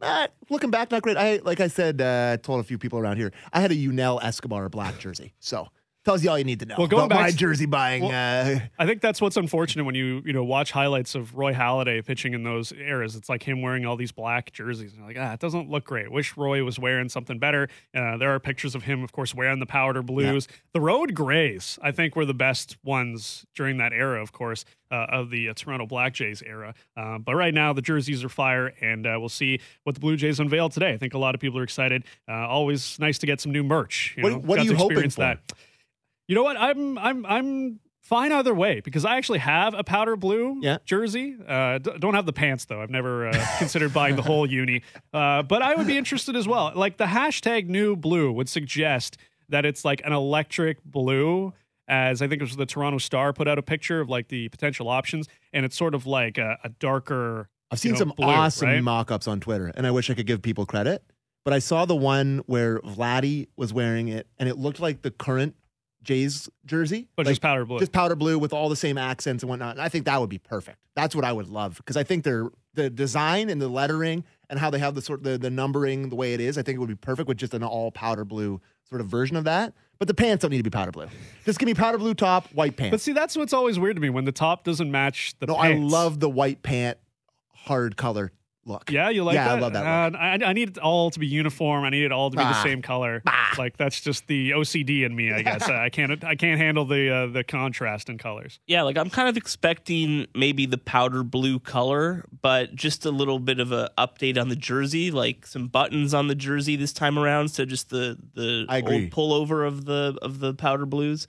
not looking back, not great. I like I said, uh, told a few people around here. I had a Yunel Escobar black jersey. So tells you all you need to know. Well, going about back my to- jersey buying. uh, I think that's what's unfortunate when you you know watch highlights of Roy Halladay pitching in those eras. It's like him wearing all these black jerseys. And you're like, ah, it doesn't look great. Wish Roy was wearing something better. Uh, there are pictures of him, of course, wearing the powder blues. The road grays, I think, were the best ones during that era, of course, uh, of the uh, Toronto Black Jays era. Um, but right now, the jerseys are fire, and uh, we'll see what the Blue Jays unveil today. I think a lot of people are excited. Uh, always nice to get some new merch. You What- know, what got are you hoping for? that. You know what? I'm I'm I'm fine either way because I actually have a powder blue Yeah. jersey. Uh, d- don't have the pants though. I've never uh, [LAUGHS] considered buying the whole uni, uh, but I would be interested as well. Like the hashtag new blue would suggest that it's like an electric blue. As I think it was the Toronto Star put out a picture of like the potential options, and it's sort of like a, a darker. I've seen you know, some blue, awesome right? mock-ups on Twitter, and I wish I could give people credit. But I saw the one where Vladdy was wearing it, and it looked like the current Jays jersey, but like, just powder blue. just powder blue with all the same accents and whatnot. And I think that would be perfect. That's what I would love because I think they're the design and the lettering and how they have the sort the, the numbering the way it is. I think it would be perfect with just an all powder blue sort of version of that. But the pants don't need to be powder blue. Just give me powder blue top, white pants. but see, that's what's always weird to me when the top doesn't match the. no, I love the white pant hard color look. Yeah, you like Yeah, I love that Uh, I, I need it all to be uniform. I need it all to be the Ah. same color. Like that's just the OCD in me, I guess. [LAUGHS] I can't I can't handle the uh, the contrast in colors. Yeah, like I'm kind of expecting maybe the powder blue color, but just a little bit of a update on the jersey, like some buttons on the jersey this time around, so just the the I agree. old pullover of the of the powder blues.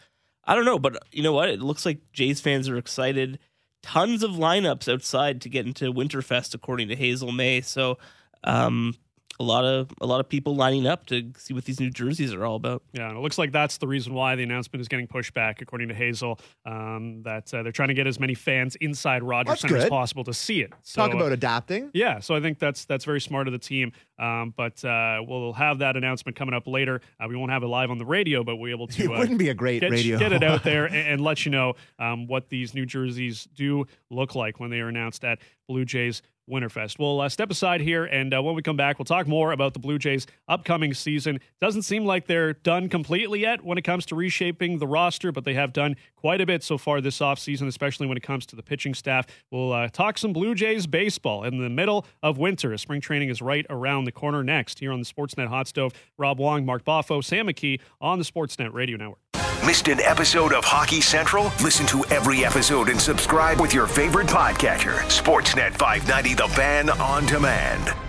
I don't know, but you know what? It looks like Jays fans are excited. Tons of lineups outside to get into Winterfest, according to Hazel May. So, um, a lot of a lot of people lining up to see what these new jerseys are all about. Yeah, and it looks like that's the reason why the announcement is getting pushed back, according to Hazel. Um, that uh, they're trying to get as many fans inside Rogers That's Center as possible to see it. So, Talk uh, about adapting. Yeah, so I think that's that's very smart of the team. Um, but uh, we'll have that announcement coming up later. Uh, we won't have it live on the radio, but we'll be able [LAUGHS] to. It uh, wouldn't be a great get, radio. get it out [LAUGHS] there and, and let you know um, what these new jerseys do look like when they are announced at Blue Jays Winterfest. We'll uh, step aside here, and uh, when we come back, we'll talk more about the Blue Jays' upcoming season. Doesn't seem like they're done completely yet when it comes to reshaping the roster, but they have done quite a bit so far this offseason, especially when it comes to the pitching staff. We'll uh, talk some Blue Jays baseball in the middle of winter. Spring training is right around the corner next here on the Sportsnet Hot Stove. Rob Wong, Mark Boffo, Sam McKee on the Sportsnet Radio Network. Missed an episode of Hockey Central? Listen to every episode and subscribe with your favorite podcatcher. Sportsnet 590 The Fan on demand.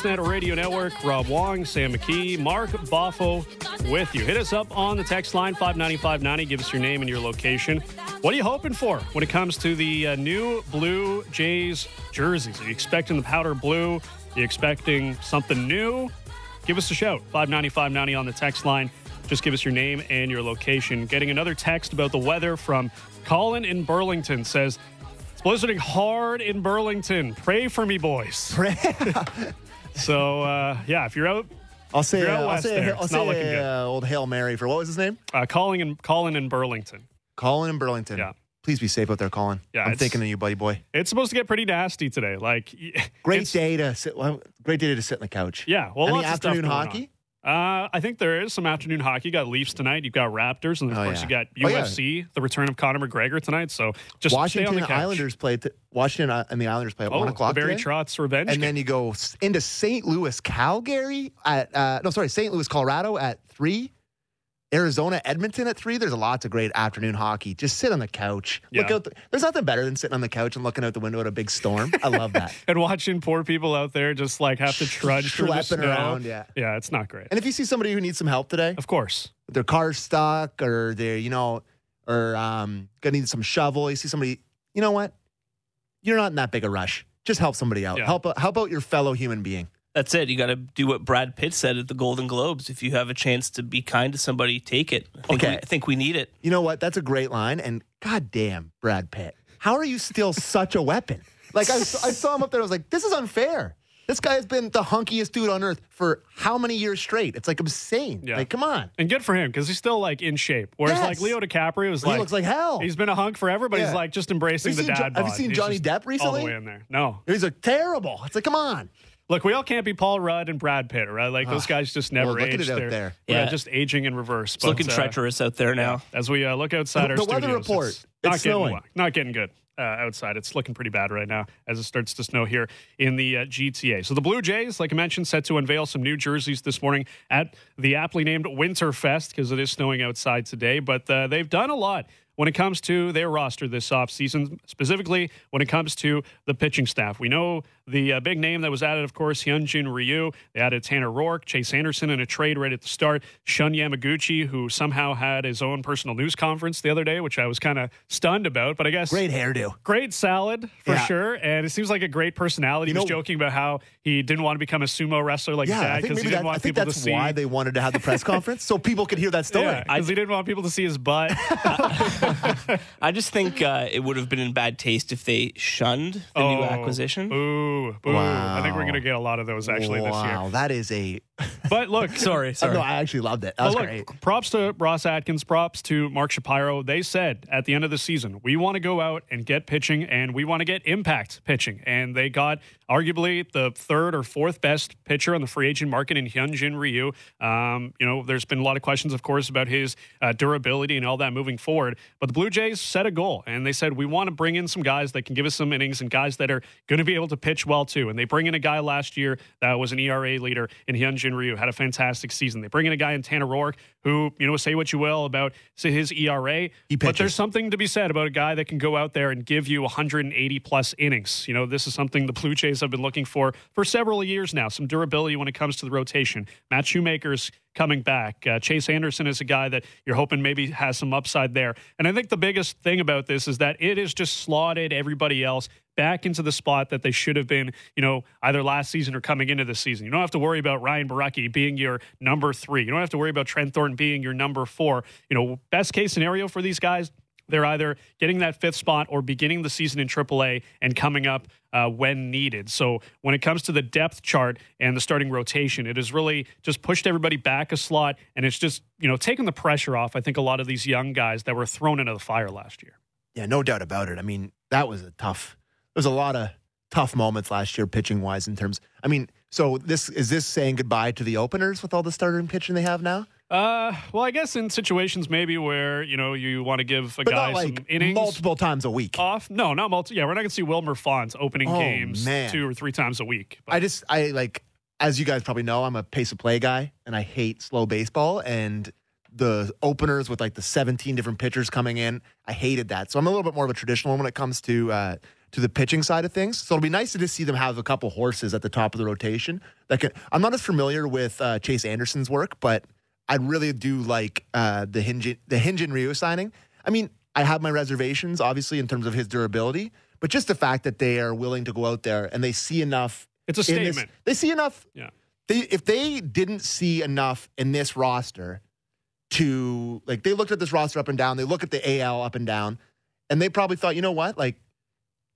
Sportsnet Radio Network, Rob Wong, Sam McKee, Mark Boffo with you. Hit us up on the text line 59590. Give us your name and your location. What are you hoping for when it comes to the uh, new Blue Jays jerseys? Are you expecting the powder blue? Are you expecting something new? Give us a shout 59590 on the text line. Just give us your name and your location. Getting another text about the weather from Colin in Burlington says, It's blizzarding hard in Burlington. Pray for me, boys. [LAUGHS] So uh, yeah, if you're out, I'll say, uh, I'll say, there. I'll It's not looking say uh, old Hail Mary for what was his name? uh, calling in Colin in Burlington. Colin in Burlington. Yeah. Please be safe out there, Colin. Yeah, I'm thinking of you, buddy boy. It's supposed to get pretty nasty today. Like [LAUGHS] Great day to sit. Well, great day to sit on the couch. Yeah, well, Any lots of stuff afternoon hockey? Uh, I think there is some afternoon hockey. You got Leafs tonight. You've got Raptors, and of Oh, course yeah. you got Oh, yeah. UFC. The return of Conor McGregor tonight. So just stay on Washington the couch. Islanders play. T- Washington uh, and the Islanders play at Oh, one o'clock. Barry today. Trotz revenge. and game. then you go into St. Louis, Calgary at uh, no, sorry, St. Louis, Colorado at three. Arizona, Edmonton at three. There's a lots of great afternoon hockey. Just sit on the couch. Look Yeah. out. The, there's nothing better than sitting on the couch and looking out the window at a big storm. I love that. [LAUGHS] and watching poor people out there just like have to trudge through the snow. around, yeah. yeah, it's not great. And if you see somebody who needs some help today, Of course, their car's stuck or they're, you know, or um, gonna need some shovel, you see somebody, you know what? you're not in that big a rush. Just help somebody out. Yeah. Help help out your fellow human being. That's it. You got to do what Brad Pitt said at the Golden Globes. If you have a chance to be kind to somebody, take it. I think Okay. we, I think we need it. You know what? That's a great line. And goddamn, Brad Pitt, how are you still such a weapon? Like I, I saw him up there. I was like, this is unfair. This guy has been the hunkiest dude on earth for how many years straight? It's like insane. Yeah. Like, come on. And good for him because he's still like in shape. Whereas Yes. like Leo DiCaprio is He like looks like hell. He's been a hunk forever, but he's Yeah. like just embracing Have the dad Jo- have you seen He's Johnny just Depp All recently? the way in there. No. He's like terrible. It's like, come on. Look, we all can't be Paul Rudd and Brad Pitt, right? Like those guys just never Well, look at age. it out They're- there. Yeah, Yeah. just aging in reverse. It's looking treacherous out there now. As we uh, look outside our The weather report, it's not it's getting snowing. wa- not getting good uh, outside. It's looking pretty bad right now as it starts to snow here in the uh, GTA. So the Blue Jays, like I mentioned, set to unveil some new jerseys this morning at the aptly named Winterfest because it is snowing outside today. But uh, they've done a lot when it comes to their roster this offseason, specifically when it comes to the pitching staff. We know the uh, big name that was added, of course, Hyunjin Ryu. They added Tanner Roark, Chase Anderson in a trade right at the start. Shun Yamaguchi, who somehow had his own personal news conference the other day, which I was kind of stunned about. But I guess Great hairdo. great salad for Yeah. sure, and it seems like a great personality. You he was joking about how he didn't want to become a sumo wrestler like Yeah, dad because he didn't that, want I think people that's to see. why they wanted to have the press conference so people could hear that [LAUGHS] story. yeah, because he didn't want people to see his butt. [LAUGHS] [LAUGHS] I just think uh, it would have been in bad taste if they shunned the new Oh, acquisition. Boo, boo. I think we're going to get a lot of those actually this year. wow, year. that is a. But look, [LAUGHS] Sorry, sorry. No, I actually loved it. That was look, great. props to Ross Atkins, props to Mark Shapiro. They said at the end of the season, we want to go out and get pitching and we want to get impact pitching. And they got arguably the third or fourth best pitcher on the free agent market in Hyunjin Ryu. Um, you know, there's been a lot of questions, of course, about his uh, durability and all that moving forward. But the Blue Jays set a goal and they said, we want to bring in some guys that can give us some innings and guys that are going to be able to pitch well too. And they bring in a guy last year that was an ERA leader in Hyunjin Ryu, had a fantastic season. They bring in a guy in Tanner Roark who, you know, say what you will about say his ERA, He but there's something to be said about a guy that can go out there and give you 180 plus innings. You know, this is something the Blue Jays have been looking for for several years now. Some durability when it comes to the rotation. Matt Shoemaker's coming back. Uh, Chase Anderson is a guy that you're hoping maybe has some upside there. And I think the biggest thing about this is that it has just slotted everybody else back into the spot that they should have been, you know, either last season or coming into this season. You don't have to worry about Ryan Borucki being your number three. You don't have to worry about Trent Thornton being your number four. You know, best case scenario for these guys, they're either getting that fifth spot or beginning the season in AAA and coming up uh, when needed. So when it comes to the depth chart and the starting rotation, it has really just pushed everybody back a slot, and it's just you know taken the pressure off. I think a lot of these young guys that were thrown into the fire last year. Yeah, no doubt about it. I mean, that was a tough. There was a lot of tough moments last year, pitching wise. In terms, I mean, so this is this saying goodbye to the openers with all the starter and pitching they have now, Uh, well, I guess in situations maybe where you know you want to give a but guy like some innings multiple times a week. off. No, not multi. Yeah, we're not going to see Wilmer Font opening Oh, games man. two or three times a week. But I just I like as you guys probably know, I'm a pace of play guy and I hate slow baseball and the openers with like the 17 different pitchers coming in. I hated that. So I'm a little bit more of a traditional when it comes to uh to the pitching side of things. So it'll be nice to just see them have a couple horses at the top of the rotation. That can I'm not as familiar with uh, Chase Anderson's work, but I really do like uh, the Hyunjin the Hyunjin Ryu signing. I mean, I have my reservations, obviously, in terms of his durability, but just the fact that they are willing to go out there and they see enough. It's a in this- statement. they see enough. Yeah. They if they didn't see enough in this roster to like they looked at this roster up and down, they look at the AL up and down, and they probably thought, you know what, like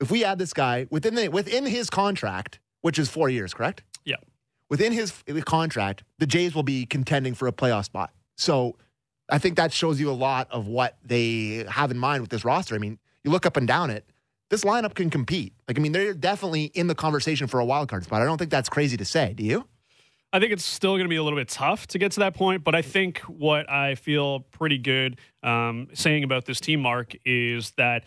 if we add this guy within the within his contract, which is four years, correct? Within his contract, the Jays will be contending for a playoff spot. So I think that shows you a lot of what they have in mind with this roster. I mean, you look up and down it, this lineup can compete. Like, I mean, they're definitely in the conversation for a wild card spot. I don't think that's crazy to say. Do you? I think it's still going to be a little bit tough to get to that point, but I think what I feel pretty good um, saying about this team, Mark, is that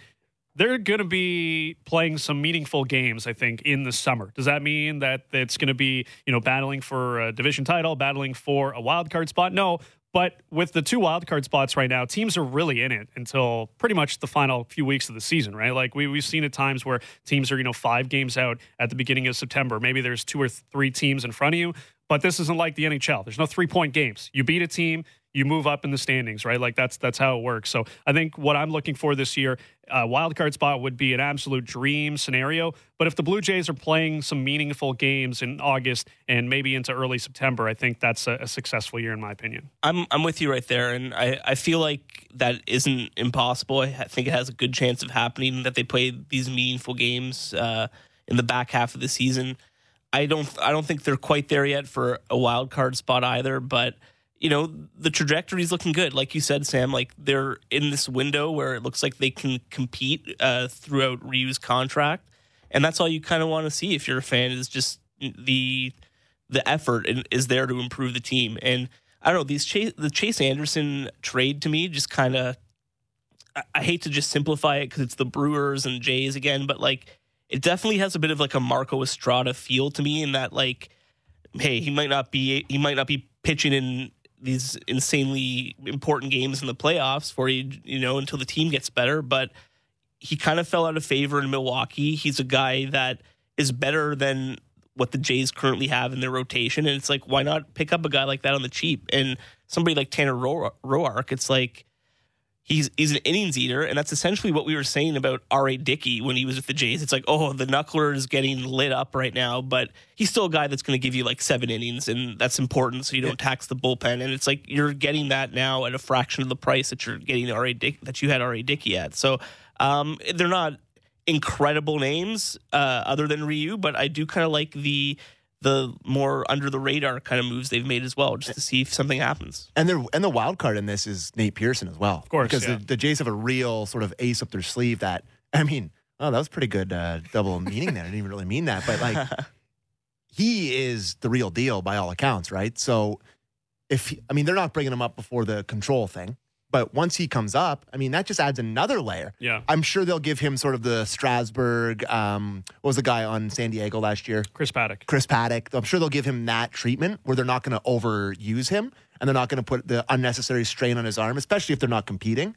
they're going to be playing some meaningful games. I think in the summer. Does that mean that it's going to be you know battling for a division title, battling for a wild card spot? No. But with the two wild card spots right now, teams are really in it until pretty much the final few weeks of the season, right? Like we, we've seen at times where teams are, you know, five games out at the beginning of September. Maybe there's two or three teams in front of you, but this isn't like the NHL. There's no three point games. You beat a team, you move up in the standings, right? Like that's that's how it works. So I think what I'm looking for this year, uh, wild card spot would be an absolute dream scenario. But if the Blue Jays are playing some meaningful games in August and maybe into early September, I think that's a, a successful year in my opinion. I'm I'm with you right there, and I, I feel like that isn't impossible. I think it has a good chance of happening that they play these meaningful games uh, in the back half of the season. I don't I don't think they're quite there yet for a wild card spot either, but you know the trajectory is looking good. Like you said, Sam, like they're in this window where it looks like they can compete uh, throughout Ryu's contract, and that's all you kind of want to see if you're a fan is just the the effort is there to improve the team. And I don't know these Chase, the Chase Anderson trade to me just kind of I, I hate to just simplify it because it's the Brewers and Jays again, but like it definitely has a bit of like a Marco Estrada feel to me in that like hey he might not be he might not be pitching in these insanely important games in the playoffs for you you know until the team gets better. But he kind of fell out of favor in Milwaukee. He's a guy that is better than what the Jays currently have in their rotation. And it's like why not pick up a guy like that on the cheap? And somebody like Tanner Roark it's like he's he's an innings eater, and that's essentially what we were saying about R.A. Dickey when he was with the Jays. It's like, oh, the knuckler is getting lit up right now, but he's still a guy that's going to give you like seven innings, and that's important so you don't tax the bullpen. And it's like you're getting that now at a fraction of the price that you're getting R.A. Dick that you had R.A. Dickey at. So um, they're not incredible names uh, other than Ryu, but I do kind of like the the more under the radar kind of moves they've made as well, just to see if something happens. And they're and the wild card in this is Nate Pearson as well, of course, because yeah. the, the Jays have a real sort of ace up their sleeve. That I mean, oh, that was pretty good uh, double [LAUGHS] meaning there. I didn't even really mean that, but like he is the real deal by all accounts, right? So if he, I mean, they're not bringing him up before the control thing, but once he comes up, I mean, that just adds another layer. Yeah. I'm sure they'll give him sort of the Strasburg. Um, what was the guy on San Diego last year? Chris Paddack. Chris Paddack. I'm sure they'll give him that treatment where they're not going to overuse him and they're not going to put the unnecessary strain on his arm, especially if they're not competing.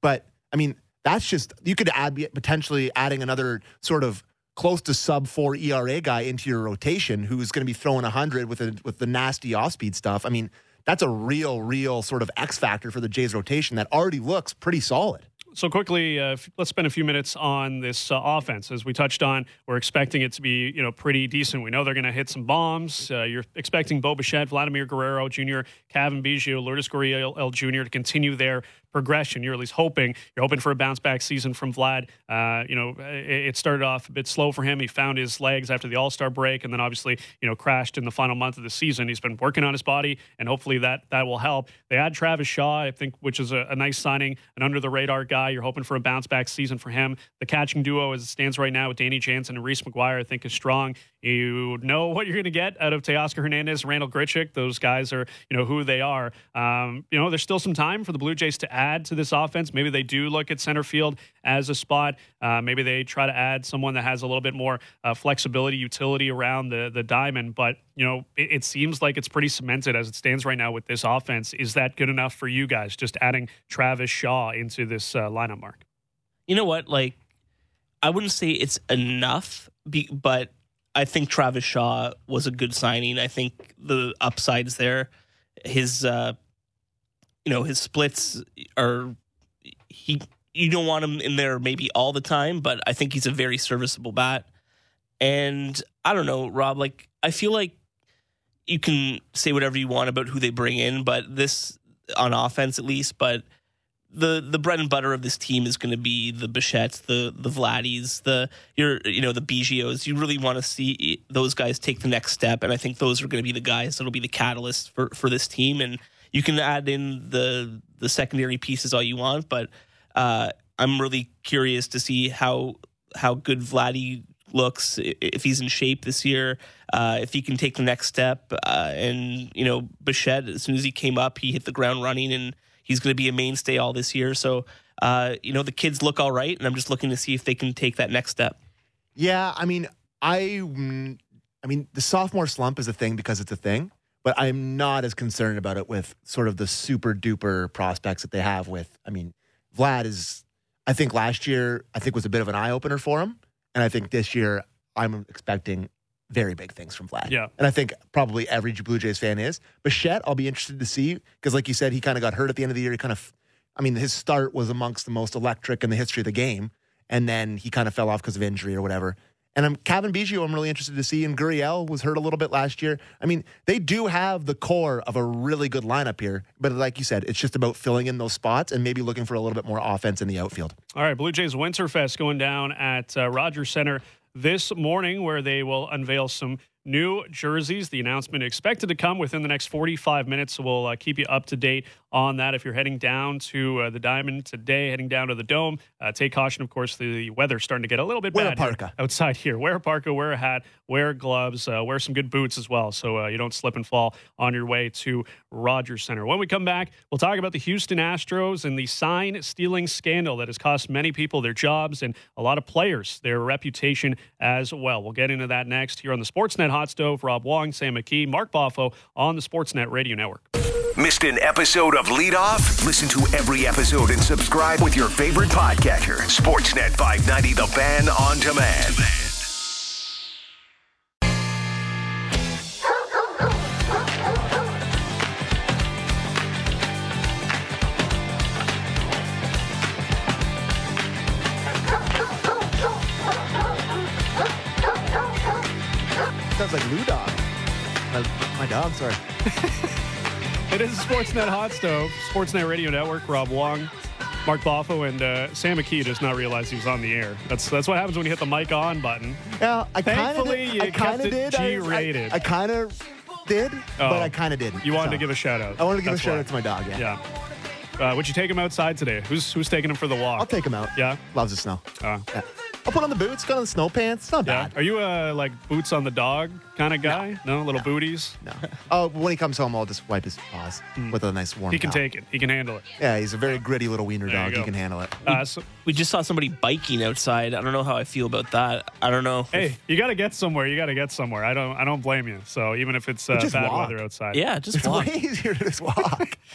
But I mean, that's just you could add potentially adding another sort of close to sub four ERA guy into your rotation who's going to be throwing hundred with a, with the nasty off speed stuff. I mean, that's a real, real sort of X factor for the Jays rotation that already looks pretty solid. So quickly, uh, let's spend a few minutes on this uh, offense. As we touched on, we're expecting it to be, you know, pretty decent. We know they're going to hit some bombs. Uh, you're expecting Bo Bichette, Vladimir Guerrero Jr., Cavan Biggio, Lourdes Gurriel Jr. to continue their progression. You're at least hoping. You're hoping for a bounce back season from Vlad. Uh, you know, it, it started off a bit slow for him. He found his legs after the All Star break, and then obviously, you know, crashed in the final month of the season. He's been working on his body, and hopefully that that will help. They add Travis Shaw, I think, which is a, a nice signing, an under the radar guy. You're hoping for a bounce back season for him. The catching duo as it stands right now with Danny Jansen and Reese McGuire, I think, is strong. You know what you're going to get out of Teoscar Hernandez, Randal Grichuk. Those guys are, you know, who they are. Um, you know, there's still some time for the Blue Jays to add to this offense. Maybe they do look at center field as a spot. Uh, maybe they try to add someone that has a little bit more uh, flexibility, utility around the the diamond. But you know, it, it seems like it's pretty cemented as it stands right now with this offense. Is that good enough for you guys? Just adding Travis Shaw into this uh, lineup, Mark. You know what? Like, I wouldn't say it's enough, but I think Travis Shaw was a good signing. I think the upsides there. His, uh, you know, his splits are he. You don't want him in there maybe all the time, but I think he's a very serviceable bat. And I don't know, Rob. Like, I feel like you can say whatever you want about who they bring in, but this on offense at least, but the the bread and butter of this team is going to be the Bichettes, the the Vladdies, the your you know the Biggios. You really want to see those guys take the next step, and I think those are going to be the guys that'll be the catalyst for for this team. And you can add in the the secondary pieces all you want, but uh, I'm really curious to see how how good Vladdy looks if he's in shape this year, uh, if he can take the next step. Uh, and you know, Bichette, as soon as he came up, he hit the ground running and he's going to be a mainstay all this year. So, uh, you know, the kids look all right, and I'm just looking to see if they can take that next step. Yeah, I mean, I, I mean, the sophomore slump is a thing because it's a thing, but I'm not as concerned about it with sort of the super duper prospects that they have. With, I mean, Vlad is, I think last year, I think was a bit of an eye opener for him, and I think this year, I'm expecting very big things from Vlad. Yeah. And I think probably every Blue Jays fan is. Bichette, I'll be interested to see because, like you said, he kind of got hurt at the end of the year. He kind of, I mean, his start was amongst the most electric in the history of the game. And then he kind of fell off because of injury or whatever. And I'm Cavan Biggio, I'm really interested to see. And Gurriel was hurt a little bit last year. I mean, they do have the core of a really good lineup here. But like you said, it's just about filling in those spots and maybe looking for a little bit more offense in the outfield. All right, Blue Jays Winterfest going down at uh, Rogers Center this morning, where they will unveil some new jerseys. The announcement expected to come within the next 45 minutes, so we'll uh, keep you up to date on that. If you're heading down to uh, the Diamond today, heading down to the Dome, uh, take caution. Of course, the weather's starting to get a little bit Wear a bad here parka. outside here. Wear a parka, wear a hat, wear gloves, uh, wear some good boots as well, so uh, you don't slip and fall on your way to Rogers Center. When we come back, we'll talk about the Houston Astros and the sign stealing scandal that has cost many people their jobs and a lot of players their reputation as well. We'll get into that next here on the Sportsnet Hot Stove. Rob Wong, Sam McKee, Mark Boffo on the Sportsnet Radio Network. Missed an episode of Lead Off? Listen to every episode and subscribe with your favorite podcatcher. Sportsnet 590 The Fan on demand. Sounds like Lou Dog. My, uh, my dog, sorry. [LAUGHS] It is Sportsnet Hot Stove, Sportsnet Radio Network. Rob Wong, Mark Boffo, and uh, Sam McKee does not realize he was on the air. That's that's what happens when you hit the mic on button. Yeah, I kind of did. you I kind of did. I- I- G-rated. I, kind of did, but I kind of didn't. You wanted So, to give a shout out. I wanted to give That's a shout why. out to my dog. Yeah. Yeah. Uh, would you take him outside today? Who's who's taking him for the walk? I'll take him out. Yeah. Loves the snow. Uh, Yeah. I'll put on the boots, got on the snow pants. It's not yeah. bad. Are you a like boots on the dog kind of guy? No, little booties. No. Oh, when he comes home, I'll just wipe his paws with a nice warm. He can towel. take it. He can handle it. Yeah, he's a very gritty little wiener There dog. He can handle it. Uh, so, We just saw somebody biking outside. I don't know how I feel about that. I don't know. hey, you got to get somewhere. You got to get somewhere. I don't. I don't blame you. So even if it's uh, bad walk. weather outside. Yeah, just It's walk. way [LAUGHS] easier to just walk. [LAUGHS]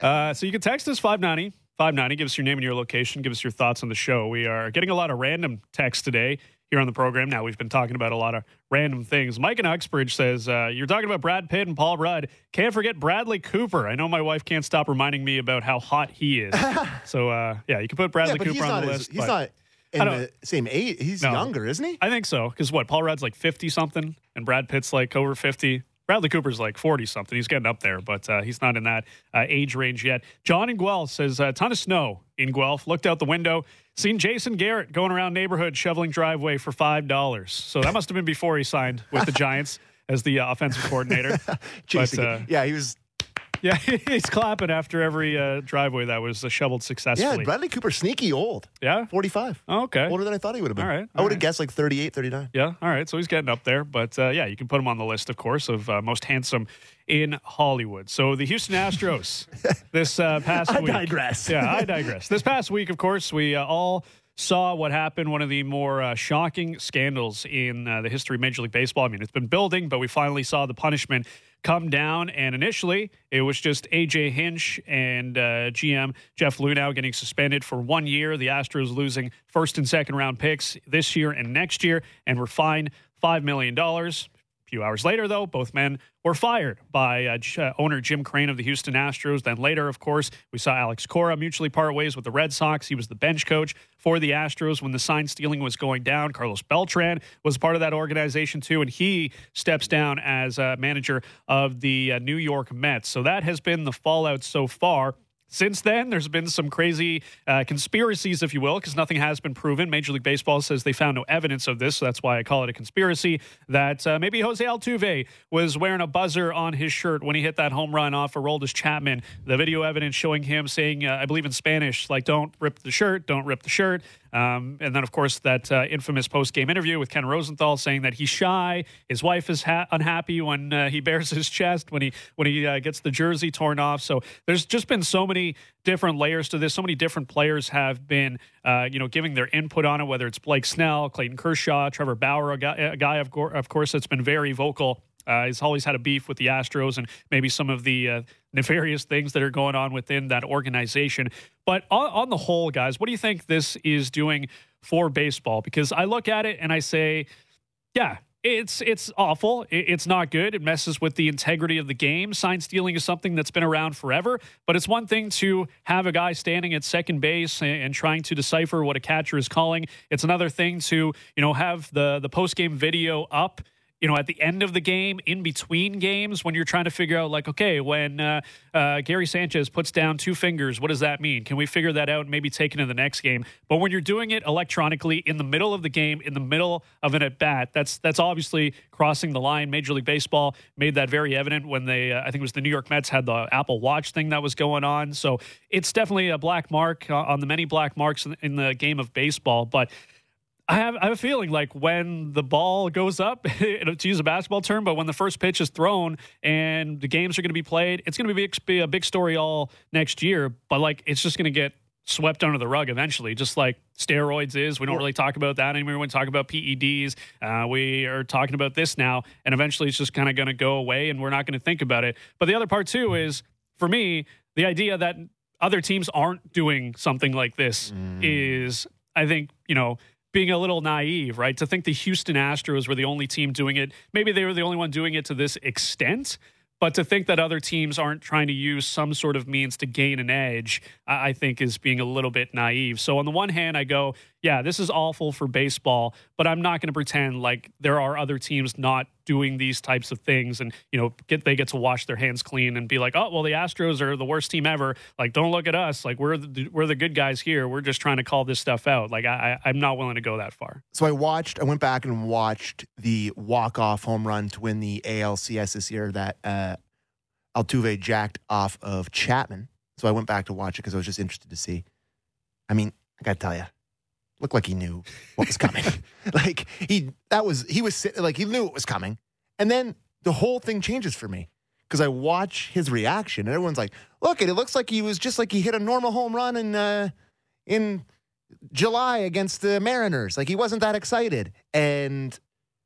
Uh, so you can text us 590 590. Give us your name and your location. Give us your thoughts on the show. We are getting a lot of random texts today here on the program. Now, we've been talking about a lot of random things. Mike in Uxbridge says, uh, You're talking about Brad Pitt and Paul Rudd. Can't forget Bradley Cooper. I know my wife can't stop reminding me about how hot he is. [LAUGHS] so, uh, yeah, you can put Bradley yeah, Cooper on the As, list. he's not in the same age. He's No. younger, isn't he? I think so. Because what? Paul Rudd's like 50 something, and Brad Pitt's like over 50. Bradley Cooper's like 40 something. He's getting up there, but uh, he's not in that uh, age range yet. John in Guelph says a ton of snow in Guelph. Looked out the window, seen Jason Garrett going around neighborhood shoveling driveway for $5. So that must have been before he signed with the [LAUGHS] Giants as the uh, offensive coordinator. [LAUGHS] Jason, uh, yeah, he was. [LAUGHS] yeah, he's clapping after every uh, driveway that was uh, shoveled Yeah, successfully. Bradley Cooper, sneaky old. Yeah? 45. Oh, okay. Older than I thought he would have been. All right, I all would have right. guessed like 38, 39. Yeah, all right. So he's getting up there, but uh, yeah, you can put him on the list, of course, of uh, most handsome in Hollywood. So the Houston Astros [LAUGHS] this uh, past I week. I digress. Yeah, I digress. this past week, of course, we uh, all saw what happened. One of the more uh, shocking scandals in uh, the history of Major League Baseball. I mean, it's been building, but we finally saw the punishment come down. And initially, it was just AJ Hinch and uh, GM Jeff Luhnow getting suspended for one year. The Astros losing first and second round picks this year and next year, and were fined $5 million. A few hours later, though, both men were fired by uh, uh, owner Jim Crane of the Houston Astros. Then later, of course, we saw Alex Cora mutually part ways with the Red Sox. He was the bench coach for the Astros when the sign stealing was going down. Carlos Beltran was part of that organization too, and he steps down as uh, manager of the uh, New York Mets. So that has been the fallout so far. Since then, there's been some crazy uh, conspiracies, if you will, because nothing has been proven. Major League Baseball says they found no evidence of this, so that's why I call it a conspiracy. That uh, maybe Jose Altuve was wearing a buzzer on his shirt when he hit that home run off Aroldis Chapman. The video evidence showing him saying, uh, I believe in Spanish, like, don't rip the shirt, don't rip the shirt. Um, and then, of course, that uh, infamous post game interview with Ken Rosenthal saying that he's shy. His wife is ha- unhappy when uh, he [LAUGHS] bears his chest, when he when he uh, gets the jersey torn off. So there's just been so many different layers to this. So many different players have been, uh, you know, giving their input on it. Whether it's Blake Snell, Clayton Kershaw, Trevor Bauer, a guy, a guy of, cour- of course that's been very vocal. Uh, he's always had a beef with the Astros and maybe some of the uh, nefarious things that are going on within that organization. But on, on the whole, guys, what do you think this is doing for baseball? Because I look at it and I say, yeah, It's it's awful. It's not good. It messes with the integrity of the game. Sign stealing is something that's been around forever, but it's one thing to have a guy standing at second base and, trying to decipher what a catcher is calling. It's another thing to you know have the the post game video up you know, at the end of the game, in between games, when you're trying to figure out, like, okay, when uh, uh, Gary Sanchez puts down two fingers, what does that mean? Can we figure that out and maybe take it in the next game? But when you're doing it electronically in the middle of the game, in the middle of an at bat, that's that's obviously crossing the line. Major League Baseball made that very evident when they, uh, I think it was the New York Mets had the Apple Watch thing that was going on. So it's definitely a black mark uh, on the many black marks in, in the game of baseball, but. I have, I have a feeling like when the ball goes up, [LAUGHS] to use a basketball term, but when the first pitch is thrown and the games are going to be played, it's going to be, be a big story all next year. But like, it's just going to get swept under the rug eventually, just like steroids is. We don't really talk about that anymore. We talk about PEDs. Uh, we are talking about this now, and eventually it's just kind of going to go away, and we're not going to think about it. But the other part too is, for me, the idea that other teams aren't doing something like this is, I think, you know being a little naive, right? To think the Houston Astros were the only team doing it. Maybe they were the only one doing it to this extent, but to think that other teams aren't trying to use some sort of means to gain an edge, I think is being a little bit naive. So on the one hand, I go, yeah, this is awful for baseball, but I'm not going to pretend like there are other teams not doing these types of things and you know get they get to wash their hands clean and be like oh well the astros are the worst team ever like don't look at us like we're the, we're the good guys here we're just trying to call this stuff out like I, i'm not willing to go that far So I watched. I went back and watched the walk off home run to win the ALCS this year that uh, Altuve jacked off of Chapman. So I went back to watch it because I was just interested to see. I mean, I gotta tell you, looked like he knew what was coming. [LAUGHS] like he that was he was like he knew it was coming, and then the whole thing changes for me because I watch his reaction and everyone's like, "Look, it, it looks like he was just like he hit a normal home run in uh, in July against the Mariners. Like he wasn't that excited. And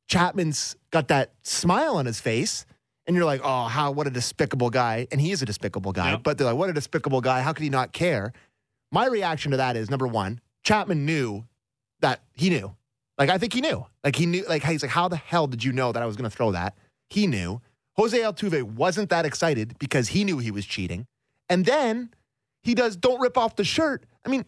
Chapman's got that smile on his face. And you're like, oh, how, what a despicable guy. And he is a despicable guy. Yep. But they're like, what a despicable guy. How could he not care? My reaction to that is number one, Chapman knew that he knew. Like, I think he knew. Like, he knew, like, he's like, how the hell did you know that I was going to throw that? He knew. Jose Altuve wasn't that excited because he knew he was cheating. And then he does, don't rip off the shirt. I mean,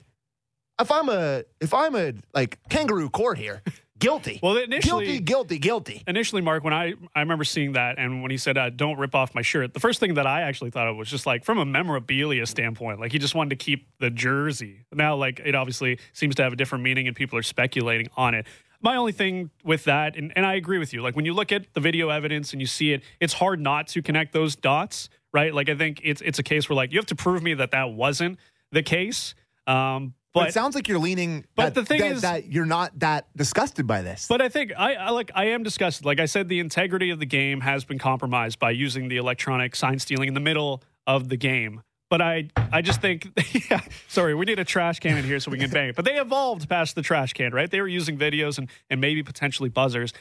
if I'm a if I'm a like kangaroo court here, guilty. Well, initially- guilty, guilty, guilty. initially mark when i i remember seeing that and when he said uh, don't rip off my shirt the first thing that i actually thought of was just like from a memorabilia standpoint like he just wanted to keep the jersey now like it obviously seems to have a different meaning and people are speculating on it my only thing with that and, and i agree with you like when you look at the video evidence and you see it it's hard not to connect those dots right like i think it's it's a case where like you have to prove me that that wasn't the case um But, but it sounds like you're leaning. But that, the thing that, is- that you're not that disgusted by this. But I think I, I like I am disgusted. Like I said, the integrity of the game has been compromised by using the electronic sign stealing in the middle of the game. But I I just think [LAUGHS] yeah, sorry, we need a trash can in here so we can bang it. But they evolved past the trash can, right? They were using videos and, and maybe potentially buzzers.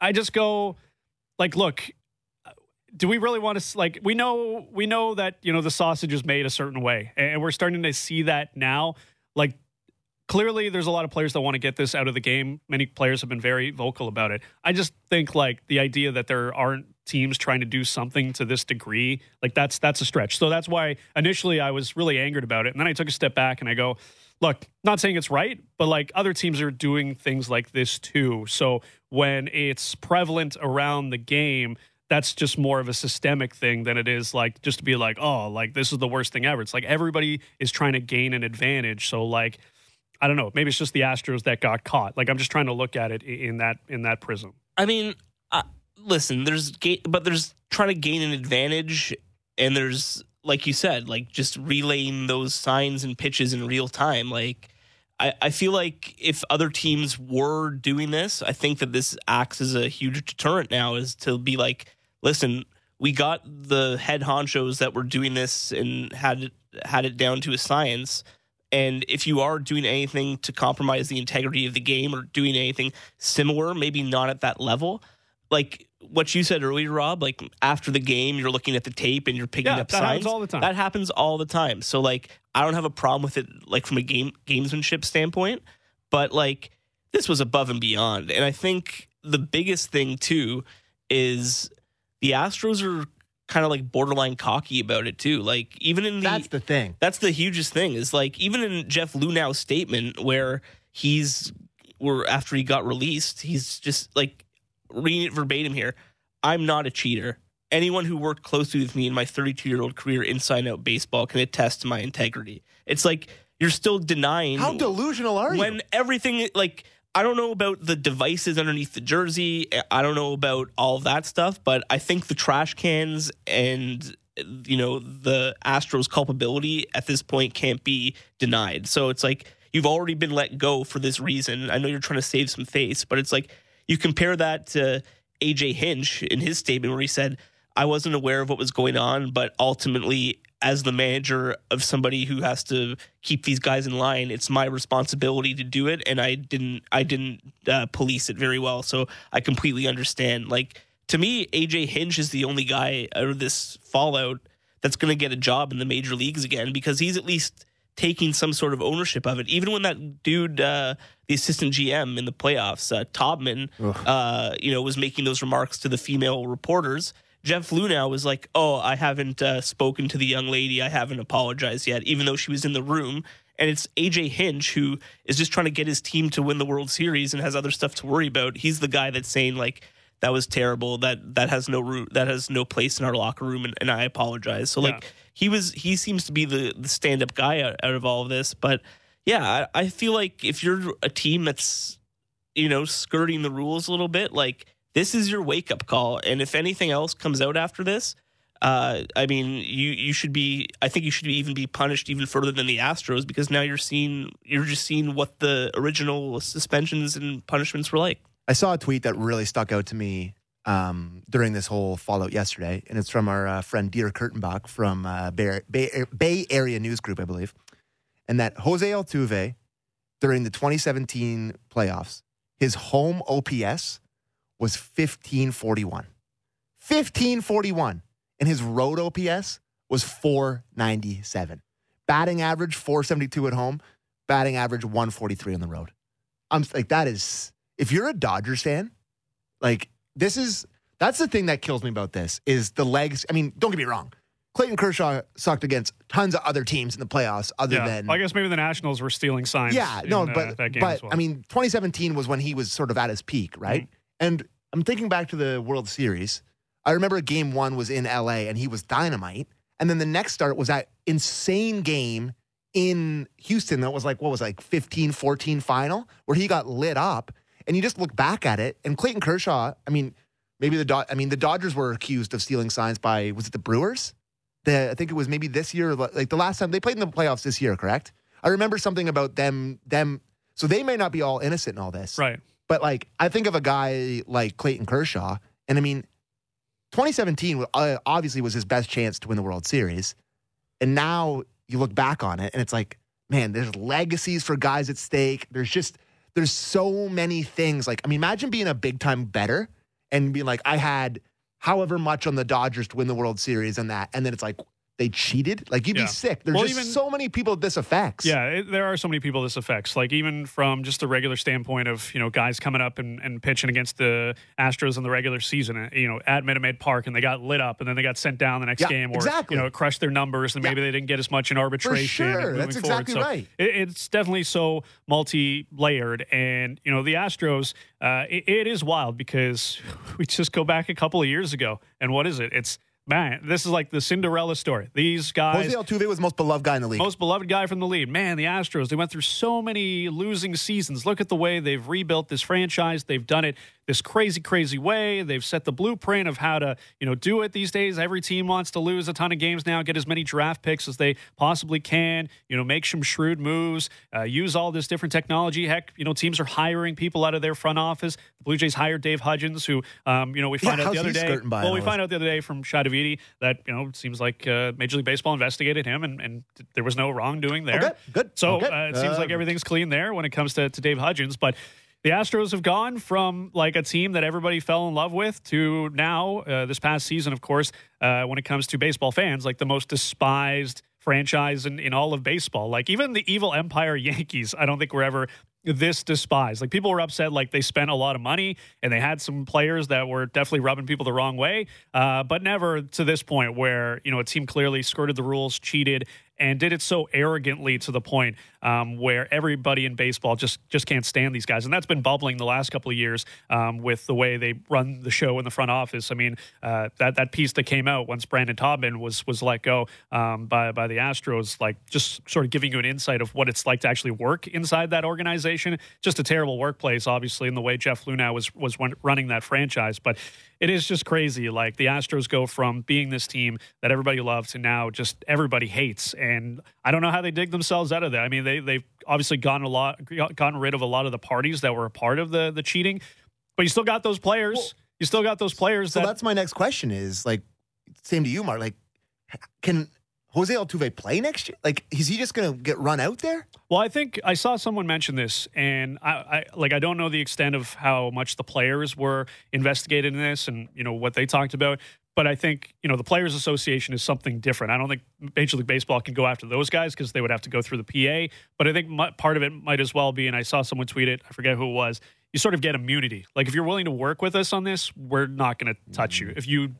I just go like, look, do we really want to like we know we know that you know the sausage is made a certain way and we're starting to see that now like clearly there's a lot of players that want to get this out of the game. Many players have been very vocal about it. I just think like the idea that there aren't teams trying to do something to this degree like that's that's a stretch. So that's why initially i was really angered about it and then i took a step back and i go look not saying it's right but like other teams are doing things like this too. So when it's prevalent around the game that's just more of a systemic thing than it is like just to be like oh like this is the worst thing ever it's like everybody is trying to gain an advantage so like I don't know. Maybe it's just the Astros that got caught. Like I'm just trying to look at it in that in that prism. I mean, uh, listen, there's ga- but there's trying to gain an advantage, and there's like you said, like just relaying those signs and pitches in real time. Like, I, I feel like if other teams were doing this, I think that this acts as a huge deterrent now. Is to be like, listen, we got the head honchos that were doing this and had it, had it down to a science. And if you are doing anything to compromise the integrity of the game or doing anything similar, maybe not at that level, like what you said earlier, Rob, like after the game, you're looking at the tape and you're picking Yeah, up that signs. happens all the time. That happens all the time. So like, I don't have a problem with it, like from a game gamesmanship standpoint, but like this was above and beyond. And I think the biggest thing too is the Astros are kind of like borderline cocky about it too. Like even in the That's the thing. that's the hugest thing is like even in Jeff Luhnow's statement where he's where after he got released, he's just like reading it verbatim here. I'm not a cheater. Anyone who worked closely with me in my 32 year old career inside out baseball can attest to my integrity. It's like you're still denying How delusional are you? when everything like I don't know about the devices underneath the jersey. I don't know about all of that stuff, but I think the trash cans and you know the Astros culpability at this point can't be denied. So it's like you've already been let go for this reason. I know you're trying to save some face, but it's like you compare that to AJ Hinch in his statement where he said, "I wasn't aware of what was going on, but ultimately as the manager of somebody who has to keep these guys in line, it's my responsibility to do it, and I didn't. I didn't uh, police it very well, so I completely understand. Like to me, AJ Hinch is the only guy out of this fallout that's going to get a job in the major leagues again because he's at least taking some sort of ownership of it. Even when that dude, uh, the assistant GM in the playoffs, uh, Taubman, uh, you know, was making those remarks to the female reporters. Jeff Luhnow was like, "Oh, I haven't uh, spoken to the young lady. I haven't apologized yet, even though she was in the room." And it's AJ Hinch who is just trying to get his team to win the World Series and has other stuff to worry about. He's the guy that's saying like, "That was terrible. That that has no root. That has no place in our locker room." And, and I apologize. So like, Yeah. he was he seems to be the the stand up guy out, out of all of this. But yeah, I, I feel like if you're a team that's you know skirting the rules a little bit, like this is your wake up call. And if anything else comes out after this, uh, I mean, you you should be. I think you should even be punished even further than the Astros because now you're seeing you're just seeing what the original suspensions and punishments were like. I saw a tweet that really stuck out to me um, during this whole fallout yesterday, and it's from our uh, friend Dieter Kurtenbach from uh, Bay, Bay, Bay Area News Group, I believe, and that Jose Altuve during the 2017 playoffs, his home OPS was 1541. 1541. And his road OPS was 497. Batting average 472 at home, batting average 143 on the road. I'm like, that is, if you're a Dodgers fan, like, this is, that's the thing that kills me about this is the legs. I mean, don't get me wrong. Clayton Kershaw sucked against tons of other teams in the playoffs other Yeah. than. I guess maybe the Nationals were stealing signs. Yeah, in, no, uh, but that game but as well. I mean, 2017 was when he was sort of at his peak, right? Mm-hmm. And I'm thinking back to the World Series. I remember Game One was in LA and he was dynamite, and then the next start was that insane game in Houston that was like what was like 15 14 final where he got lit up, and you just look back at it, and Clayton Kershaw. I mean, maybe the Dod- I mean the Dodgers were accused of stealing signs by was it the Brewers? The, I think it was maybe this year, like the last time they played in the playoffs this year, correct? I remember something about them. Them, so they may not be all innocent in all this, right. But like, I think of a guy like Clayton Kershaw, and I mean, 2017 uh, obviously was his best chance to win the World Series, and now you look back on it, and it's like, man, there's legacies for guys at stake. There's just there's so many things. Like, I mean, imagine being a big time better and being like, I had however much on the Dodgers to win the World Series and that, and then it's like they cheated. Like you'd Yeah. be sick. There's Well, just even- so many people this affects. Yeah, it, there are so many people this affects. Like even from just the regular standpoint of you know guys coming up and, and pitching against the Astros in the regular season, uh, you know at Minute Maid Park, and they got lit up, and then they got sent down the next Yeah, game, or exactly. you know it crushed their numbers, and maybe they didn't get as much in arbitration. For sure. moving That's forward. exactly So right. It, it's definitely so multi-layered, and you know the Astros. Uh, it, it is wild because [LAUGHS] we just go back a couple of years ago, and what is it? It's man, this is like the Cinderella story. These guys. Jose Altuve was the most beloved guy in the league. Most beloved guy from the league. Man, the Astros, they went through so many losing seasons. Look at the way they've rebuilt this franchise. They've done it this crazy, crazy way. They've set the blueprint of how to, you know, do it these days. Every team wants to lose a ton of games now, get as many draft picks as they possibly can, you know, make some shrewd moves, uh, use all this different technology. Heck, you know, teams are hiring people out of their front office. The Blue Jays hired Dave Hudgens, who, um, you know, we Yeah, find out how's the other he day. Well, we find out the other day from That, you know, it seems like uh, Major League Baseball investigated him and, and there was no wrongdoing there. Okay, good. So Okay. uh, it seems like Uh, everything's clean there when it comes to, to Dave Hudgens. But the Astros have gone from like a team that everybody fell in love with to now, uh, this past season, of course, uh, when it comes to baseball fans, like the most despised franchise in, in all of baseball. Like even the evil empire Yankees, I don't think were ever this despised. Like people were upset, like they spent a lot of money and they had some players that were definitely rubbing people the wrong way, uh, but never to this point where you know a team clearly skirted the rules, cheated, and did it so arrogantly to the point um, where everybody in baseball just just can't stand these guys, and that's been bubbling the last couple of years um, with the way they run the show in the front office. I mean, uh, that that piece that came out once Brandon Taubman was was let go um, by by the Astros, like just sort of giving you an insight of what it's like to actually work inside that organization. Just a terrible workplace, obviously, in the way Jeff Luhnow was was running that franchise, but it is just crazy. Like the Astros go from being this team that everybody loves to now just everybody hates, and I don't know how they dig themselves out of that. I mean, they they've obviously gotten a lot, gotten rid of a lot of the parties that were a part of the the cheating, but you still got those players. Well, you still got those players. So that, that's my next question is like, same to you, Mark. Like, can Jose Altuve play next year? Like, is he just going to get run out there? Well, I think I saw someone mention this, and I, I, like I don't know the extent of how much the players were investigated in this, and you know what they talked about. But I think you know the Players Association is something different. I don't think Major League Baseball can go after those guys because they would have to go through the PA. But I think my, part of it might as well be, and I saw someone tweet it. I forget who it was. You sort of get immunity. Like if you're willing to work with us on this, we're not going to touch you. Mm. If you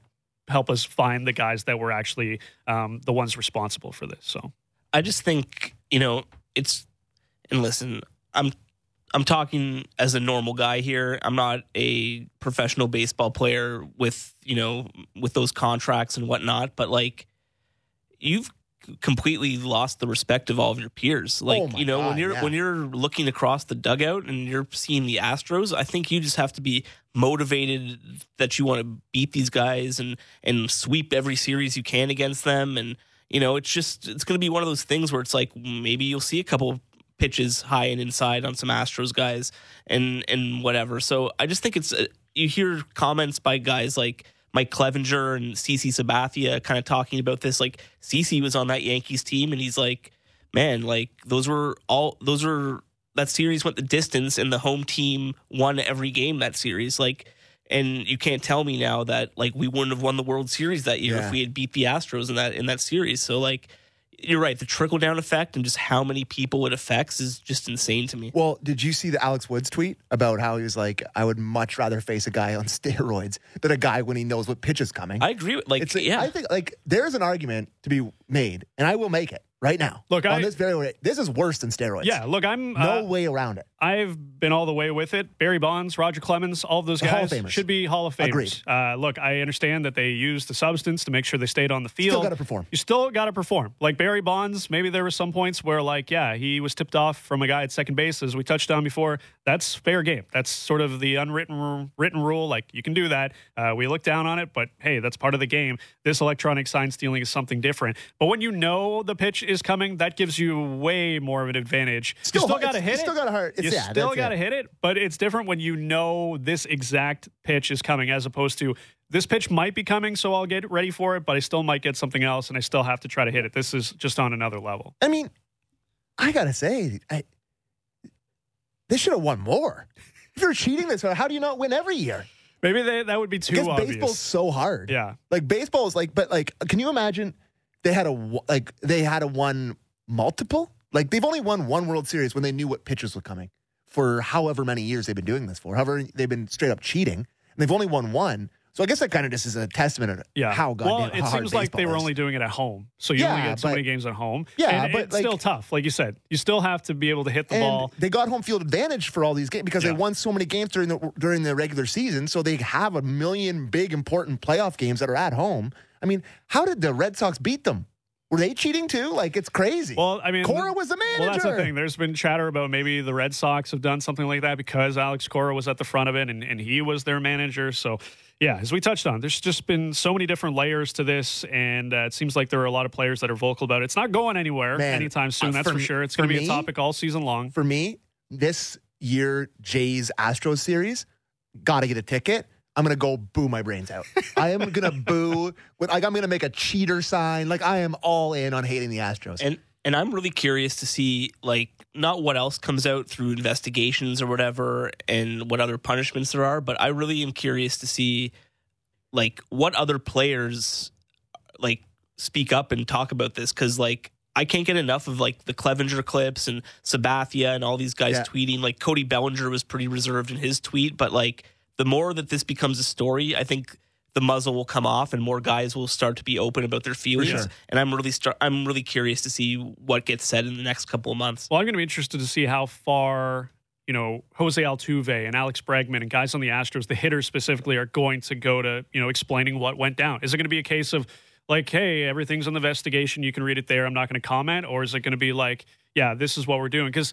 help us find the guys that were actually um, the ones responsible for this. So I just think you know it's and listen, I'm I'm talking as a normal guy here. I'm not a professional baseball player with you know with those contracts and whatnot, but like you've completely lost the respect of all of your peers. Like Oh you know when you're yeah. when you're looking across the dugout and you're seeing the Astros, I think you just have to be motivated that you want to beat these guys and and sweep every series you can against them and you know it's just it's going to be one of those things where it's like maybe you'll see a couple pitches high and inside on some Astros guys and and whatever. So I just think it's uh, you hear comments by guys like Mike Clevinger and CC Sabathia kind of talking about this. Like CC was on that Yankees team and he's like, man, like those were all those were that series went the distance and the home team won every game that series. Like and you can't tell me now that like we wouldn't have won the World Series that year Yeah. if we had beat the Astros in that in that series. So like you're right, the trickle down effect and just how many people it affects is just insane to me. Well, did you see the Alex Woods tweet about how he was like, I would much rather face a guy on [LAUGHS] steroids than a guy when he knows what pitch is coming? I agree with like it's yeah. I think like there's an argument to be made, and I will make it right now. Look, on I- this very this is worse than steroids. yeah, look, I'm no uh, way around it. I've been all the way with it. Barry Bonds, Roger Clemens, all of those Hall of guys should be Hall of Famers. Agreed. Uh, look, I understand that they used the substance to make sure they stayed on the field. Still gotta perform. You still got to perform. Like Barry Bonds, maybe there were some points where, like, yeah, he was tipped off from a guy at second base, as we touched on before. That's fair game. That's sort of the unwritten written rule. Like, you can do that. Uh, we look down on it, but hey, that's part of the game. This electronic sign stealing is something different. But when you know the pitch is coming, that gives you way more of an advantage. Still- you still got to hit it. still gotta hurt- it's- You yeah, still got to hit it, but it's different when you know this exact pitch is coming as opposed to this pitch might be coming, so I'll get ready for it, but I still might get something else and I still have to try to hit it. This is just on another level. I mean, I gotta say, I, they should have won more. If you're cheating this, how do you not win every year? Maybe they, that would be too Because obvious. baseball's so hard. Yeah. Like baseball is like, but like, can you imagine they had a w- like they had a won multiple? Like they've only won one World Series when they knew what pitchers were coming for however many years they've been doing this for. However, they've been straight up cheating, and they've only won one. So I guess that kind of just is a testament of Yeah. how goddamn well, it seems like they were is. only doing it at home. So you only get so but- many games at home. Yeah, And but, it's like- still tough. Like you said, you still have to be able to hit the and ball. they got home field advantage for all these games because Yeah. they won so many games during the during the regular season. So they have a million big important playoff games that are at home. I mean, how did the Red Sox beat them? Were they cheating too? Like it's crazy. Well, I mean, Cora was the manager. Well, that's the thing. There's been chatter about maybe the Red Sox have done something like that because Alex Cora was at the front of it and, and he was their manager. So, yeah, as we touched on, there's just been so many different layers to this, and uh, it seems like there are a lot of players that are vocal about it. It's not going anywhere Man, anytime soon. uh, that's for for, sure. It's going to be a topic all season long. For me, this year Jays Astros series, got to get a ticket. I'm gonna go boo my brains out. I am gonna [LAUGHS] boo. With, like I'm gonna make a cheater sign. Like I am all in on hating the Astros. and and I'm really curious to see like not what else comes out through investigations or whatever and what other punishments there are, but I really am curious to see like what other players like speak up and talk about this cuz like I can't get enough of like the Clevinger clips and Sabathia and all these guys Yeah. tweeting. Like Cody Bellinger was pretty reserved in his tweet, but like the more that this becomes a story, I think the muzzle will come off and more guys will start to be open about their feelings. sure. And I'm really start I'm really curious to see what gets said in the next couple of months. Well, I'm going to be interested to see how far you know Jose Altuve and Alex Bregman and guys on the Astros, the hitters specifically, are going to go to you know explaining what went down. Is it going to be a case of like, hey, everything's on the investigation, you can read it there, I'm not going to comment, or is it going to be like, yeah, this is what we're doing? Because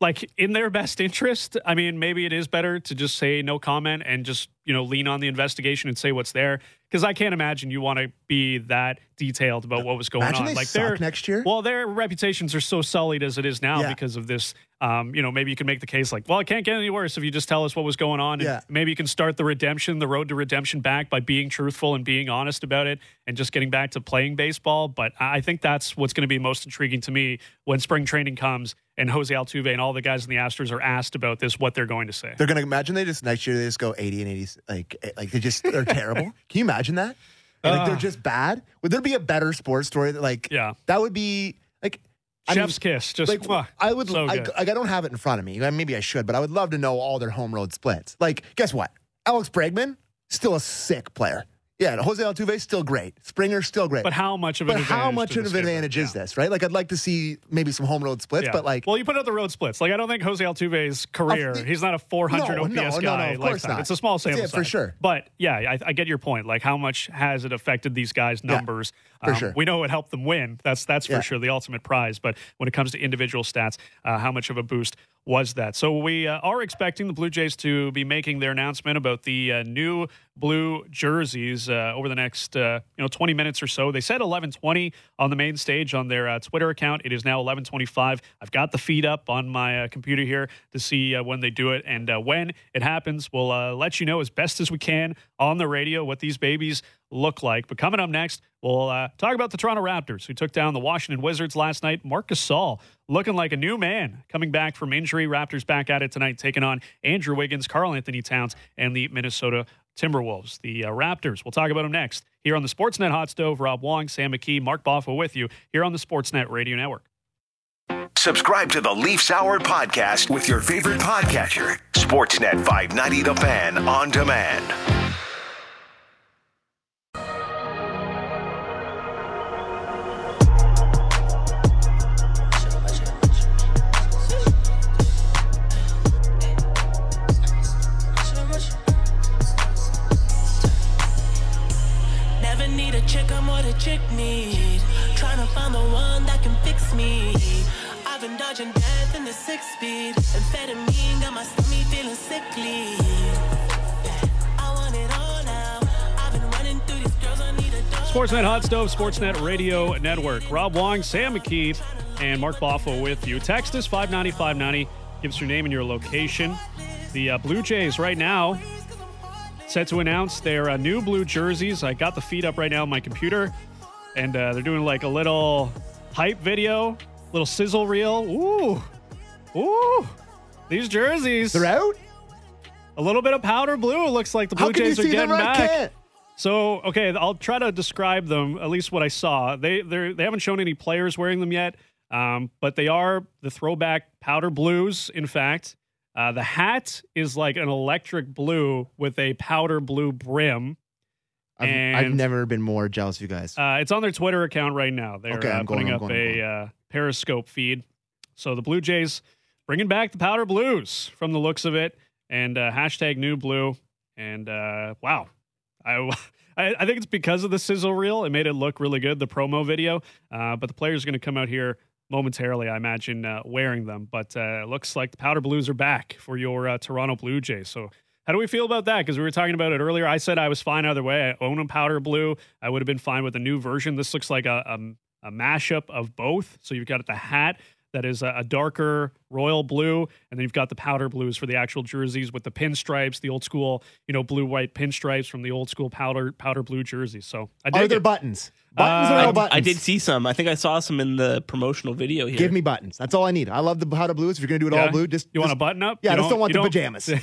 like in their best interest, I mean, maybe it is better to just say no comment and just you know lean on the investigation and say what's there. Because I can't imagine you want to be that detailed about what was going Imagine on. like suck they're next year. well, their reputations are so sullied as it is now Yeah. because of this. Um, you know, maybe you can make the case like, well, it can't get any worse if you just tell us what was going on. And Yeah. maybe you can start the redemption, the road to redemption back by being truthful and being honest about it and just getting back to playing baseball. But I I think that's what's going to be most intriguing to me when spring training comes and Jose Altuve and all the guys in the Astros are asked about this, what they're going to say. They're gonna imagine they just next year they just go eighty and eighty like eh, like they just they're terrible. [LAUGHS] Can you imagine that? And, like they're just bad. Would there be a better sports story that like Yeah. that would be like I mean, Chef's kiss. Just like mwah, I would so I, like I don't have it in front of me. Uh, Maybe I should, but I would love to know all their home road splits. Like, guess what? Alex Bregman still a sick player. Yeah, and Jose Altuve still great. Springer still great. but how much of an But advantage how much of an advantage is this, right? Like, I'd like to see maybe some home road splits, Yeah. but like, well, you put out the road splits. Like, I don't think Jose Altuve's career. He's not a 400 No, OPS no, no, guy no, of like course that. not. It's a small sample Yeah, for size. sure. But yeah, I, I get your point. Like, how much has it affected these guys' numbers? Um, for sure. We know it helped them win. That's that's for Yeah. sure the ultimate prize. But when it comes to individual stats, uh, how much of a boost was that? So we uh, are expecting the Blue Jays to be making their announcement about the uh, new blue jerseys uh, over the next uh, you know 20 minutes or so. They said 11:20 on the main stage on their uh, Twitter account. It is now 11:25. I've got the feed up on my uh, computer here to see when they do it and when it happens. We'll let you know as best as we can on the radio what these babies look like. But coming up next, we'll uh, talk about the Toronto Raptors who took down the Washington Wizards last night. Marcus Gasol looking like a new man coming back from injury. Raptors back at it tonight, taking on Andrew Wiggins, Karl-Anthony Towns, and the Minnesota Timberwolves. The uh, Raptors. We'll talk about them next here on the Sportsnet Hot Stove. Rob Wong, Sam McKee, Mark Boffo with you here on the Sportsnet Radio Network. Subscribe to the Leafs Hour podcast with your favorite podcatcher. Sportsnet 590 The Fan on demand. Sportsnet Hot Stove, Sportsnet Radio Network. Rob Wong, Sam McKee, and Mark Boffo with you. Text us 590 590. Give us your name and your location. The uh, Blue Jays right now set to announce their uh, new blue jerseys. I got the feed up right now on my computer, and uh, they're doing like a little hype video, little sizzle reel. Ooh, ooh, these jerseys. they're out. A little bit of powder blue. It looks like the Blue How can you Jays are getting back. So okay, I'll try to describe them. At least what I saw. They they they haven't shown any players wearing them yet, um, but they are the throwback powder blues. In fact, uh, the hat is like an electric blue with a powder blue brim. I've, I've never been more jealous of you guys. Uh, it's on their Twitter account right now. They're Okay, uh, going, putting I'm up going, a going. uh, Periscope feed. So the Blue Jays bringing back the powder blues from the looks of it, and uh, hashtag new blue. And uh, wow, [LAUGHS] I, I think it's because of the sizzle reel. It made it look really good, the promo video. Uh, but the players are going to come out here momentarily, I imagine, uh, wearing them. But uh, it looks like the powder blues are back for your uh, Toronto Blue Jays. So. How do we feel about that? Because we were talking about it earlier. I said I was fine either way. I own a powder blue. I would have been fine with a new version. This looks like a, a, a mashup of both. So you've got the hat that is a, a darker royal blue, and then you've got the powder blues for the actual jerseys with the pinstripes, the old school, you know, blue white pinstripes from the old school powder powder blue jerseys. So I Are there it. buttons? Buttons Uh, or I- no I buttons? I did see some. I think I saw some in the promotional video here. Give me buttons. That's all I need. I love the powder blues. If you're gonna do it Yeah? all blue, just You want just, a button up? Yeah, You I just don't want you the pajamas. [LAUGHS]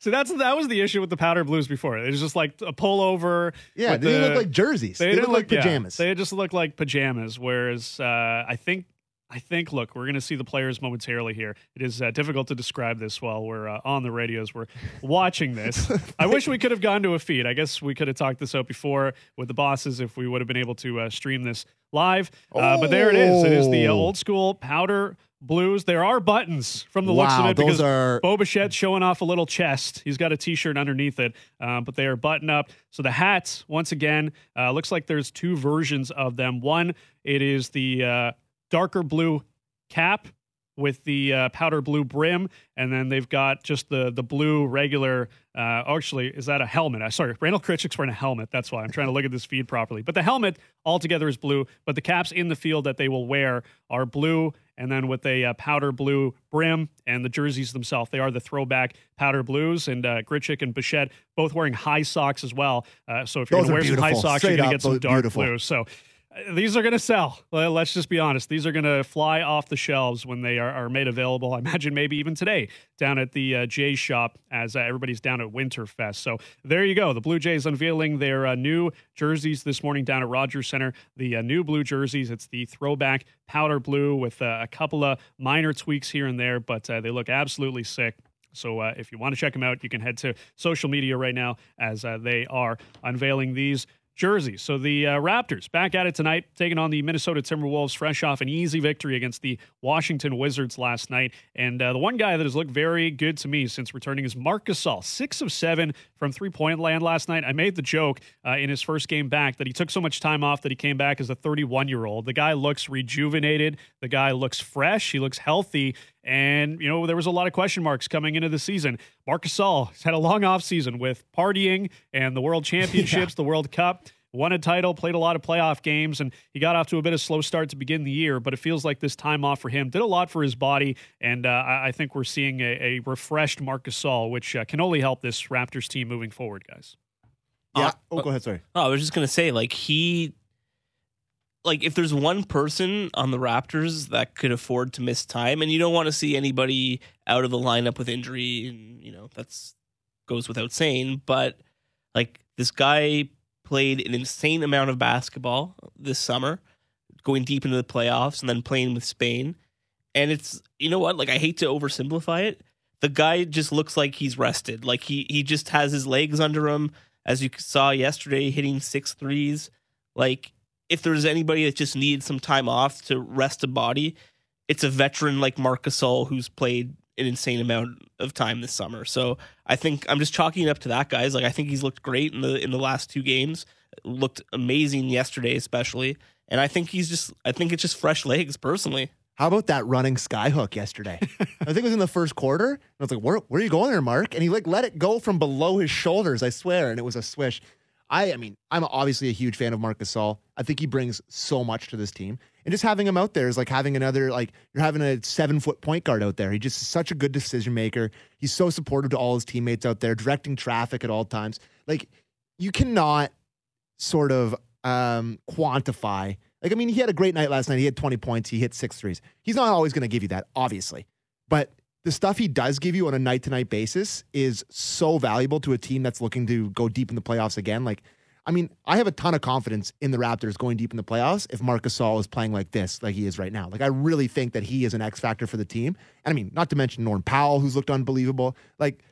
So that's that was the issue with the powder blues before. It was just like a pullover. Yeah, with they didn't look like jerseys. They, didn't look like yeah, pajamas. they just look like pajamas. Whereas uh, I think, I think, look, we're going to see the players momentarily here. It is uh, difficult to describe this while we're uh, on the radios. We're watching this. I wish we could have gone to a feed. I guess we could have talked this out before with the bosses if we would have been able to uh, stream this live. Uh, but there it is. It is the uh, old school powder. Blues. There are buttons from the looks of Wow, it because are- Bo showing off a little chest. He's got a T-shirt underneath it, um, but they are button up. So the hats, once again, uh, looks like there's two versions of them. One, it is the uh, darker blue cap with the uh, powder blue brim, and then they've got just the the blue regular. Uh, actually, is that a helmet? Uh, sorry, Randal Grichuk's wearing a helmet. That's why I'm trying to look at this feed properly. But the helmet altogether is blue, but the caps in the field that they will wear are blue, and then with a uh, powder blue brim, and the jerseys themselves, they are the throwback powder blues. And uh, Grichuk and Bichette both wearing high socks as well. Uh, so if you're going to wear some high socks, Straight you're going to get some dark beautiful. blue. So these are going to sell. Let's just be honest. These are going to fly off the shelves when they are, are made available. I imagine maybe even today down at the uh, Jays shop as uh, everybody's down at Winterfest. So there you go. The Blue Jays unveiling their uh, new jerseys this morning down at Rogers Centre. The uh, new blue jerseys. It's the throwback powder blue with uh, a couple of minor tweaks here and there, but uh, they look absolutely sick. So uh, if you want to check them out, you can head to social media right now as uh, they are unveiling these jerseys. So the uh, Raptors back at it tonight, taking on the Minnesota Timberwolves, fresh off an easy victory against the Washington Wizards last night. And uh, the one guy that has looked very good to me since returning is Marc Gasol, six of seven from three point land last night. I made the joke uh, in his first game back that he took so much time off that he came back as a 31 year old. The guy looks rejuvenated. The guy looks fresh. He looks healthy. And, you know, there was a lot of question marks coming into the season. Marc Gasol has had a long offseason with partying and the World [LAUGHS] Championships, the World Cup. Won a title, played a lot of playoff games, and he got off to a bit of a slow start to begin the year. But it feels like this time off for him did a lot for his body, and uh, I I think we're seeing a, a refreshed Marc Gasol, which uh, can only help this Raptors team moving forward, guys. yeah. Uh, oh, go ahead. Sorry. Oh, I was just gonna say, like he, like if there's one person on the Raptors that could afford to miss time, and you don't want to see anybody out of the lineup with injury, and you know that's goes without saying, but like this guy played an insane amount of basketball this summer, going deep into the playoffs, and then playing with Spain, and it's you know what, like I hate to oversimplify it. The guy just looks like he's rested. Like he he just has his legs under him as you saw yesterday, hitting six threes. Like, if there's anybody that just needs some time off to rest a body, it's a veteran like Marc Gasol who's played an insane amount of time this summer. So I think I'm just chalking it up to that, guys. Like, I think he's looked great in the in the last two games. Looked amazing yesterday, especially. And I think he's just. I think it's just fresh legs, personally. How about that running skyhook yesterday? [LAUGHS] I think it was in the first quarter. And I was like, where, where are you going there, Mark? And he like let it go from below his shoulders, I swear. And it was a swish. I, I mean, I'm obviously a huge fan of Marc Gasol. I think he brings so much to this team. And just having him out there is like having another, like, you're having a seven foot point guard out there. He just is such a good decision maker. He's so supportive to all his teammates out there, directing traffic at all times. Like, you cannot sort of um, quantify. Like, I mean, he had a great night last night. He had 20 points. He hit six threes. He's not always going to give you that, obviously. But the stuff he does give you on a night to night basis is so valuable to a team that's looking to go deep in the playoffs again. Like, I mean, I have a ton of confidence in the Raptors going deep in the playoffs if Marcus Gasol is playing like this, like he is right now. Like, I really think that he is an X factor for the team. And I mean, not to mention Norm Powell, who's looked unbelievable. Like,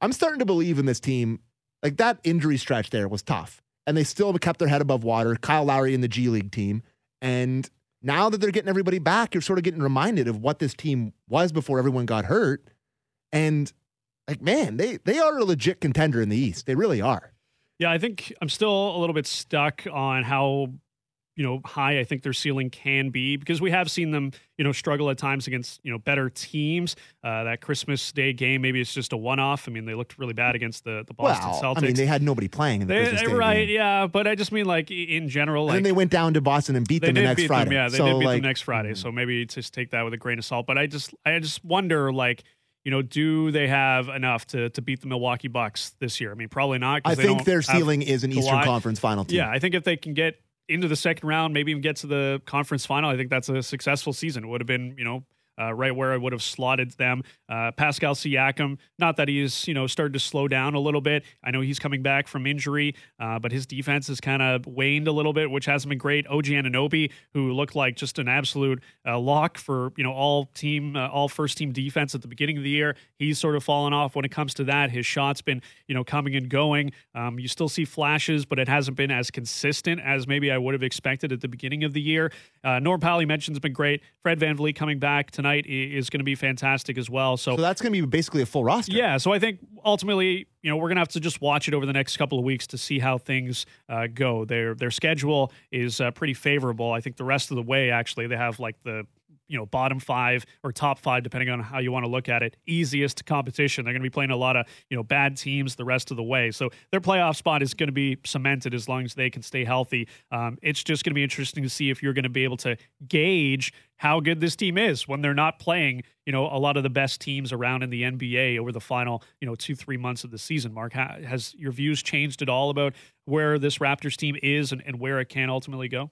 I'm starting to believe in this team. Like, that injury stretch there was tough. And they still kept their head above water. Kyle Lowry in the G League team. And now that they're getting everybody back, you're sort of getting reminded of what this team was before everyone got hurt. And like, man, they they are a legit contender in the East. They really are. Yeah, I think I'm still a little bit stuck on how you know high I think their ceiling can be because we have seen them you know struggle at times against you know better teams. Uh, that Christmas Day game, maybe it's just a one off. I mean, they looked really bad against the the Boston well, Celtics. I mean, they had nobody playing in the They- Christmas Day right, game. yeah, but I just mean like in general, And like then they went down to Boston and beat them the next beat Friday. them. Yeah, they so, did beat like, them next Friday. So maybe just take that with a grain of salt. But I just I just wonder like. You know, do they have enough to, to beat the Milwaukee Bucks this year? I mean, probably not. I think their ceiling is an Eastern Conference final team. Yeah, I think if they can get into the second round, maybe even get to the conference final, I think that's a successful season. It would have been, you know, uh, right where I would have slotted them. Uh, Pascal Siakam, not that he's you know started to slow down a little bit. I know he's coming back from injury, uh, but his defense has kind of waned a little bit, which hasn't been great. OG Anunoby, who looked like just an absolute uh, lock for you know all team, uh, all first team defense at the beginning of the year, he's sort of fallen off when it comes to that. His shot's been you know coming and going. Um, you still see flashes, but it hasn't been as consistent as maybe I would have expected at the beginning of the year. Uh, Norm Powell, mentioned, has been great. Fred VanVleet coming back tonight is going to be fantastic as well. So, So that's going to be basically a full roster. yeah, so I think ultimately, you know, we're gonna have to just watch it over the next couple of weeks to see how things uh, go. Their their schedule is uh, pretty favorable. I think the rest of the way, actually, they have like the you know bottom five or top five, depending on how you want to look at it, easiest competition. They're going to be playing a lot of you know bad teams the rest of the way, so their playoff spot is going to be cemented as long as they can stay healthy. Um, it's just going to be interesting to see if you're going to be able to gauge how good this team is when they're not playing, you know, a lot of the best teams around in the NBA over the final, you know, two, three months of the season. Mark, has your views changed at all about where this Raptors team is and, and where it can ultimately go?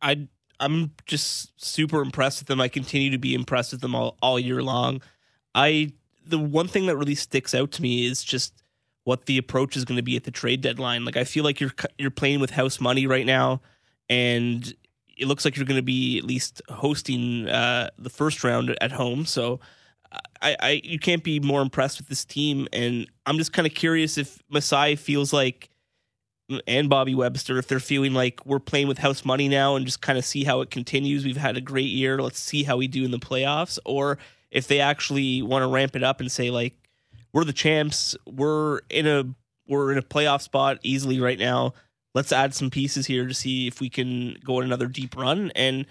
I I'm just super impressed with them. I continue to be impressed with them all, all year long. I the one thing that really sticks out to me is just what the approach is going to be at the trade deadline. Like I feel like you're you're playing with house money right now, and it looks like you're going to be at least hosting uh, the first round at home. So. I, I you can't be more impressed with this team, and I'm just kind of curious if Masai feels like and Bobby Webster, if they're feeling like we're playing with house money now and just kind of see how it continues. We've had a great year. Let's see how we do in the playoffs. Or if they actually want to ramp it up and say like we're the champs, we're in a we're in a playoff spot easily right now. Let's add some pieces here to see if we can go on another deep run. And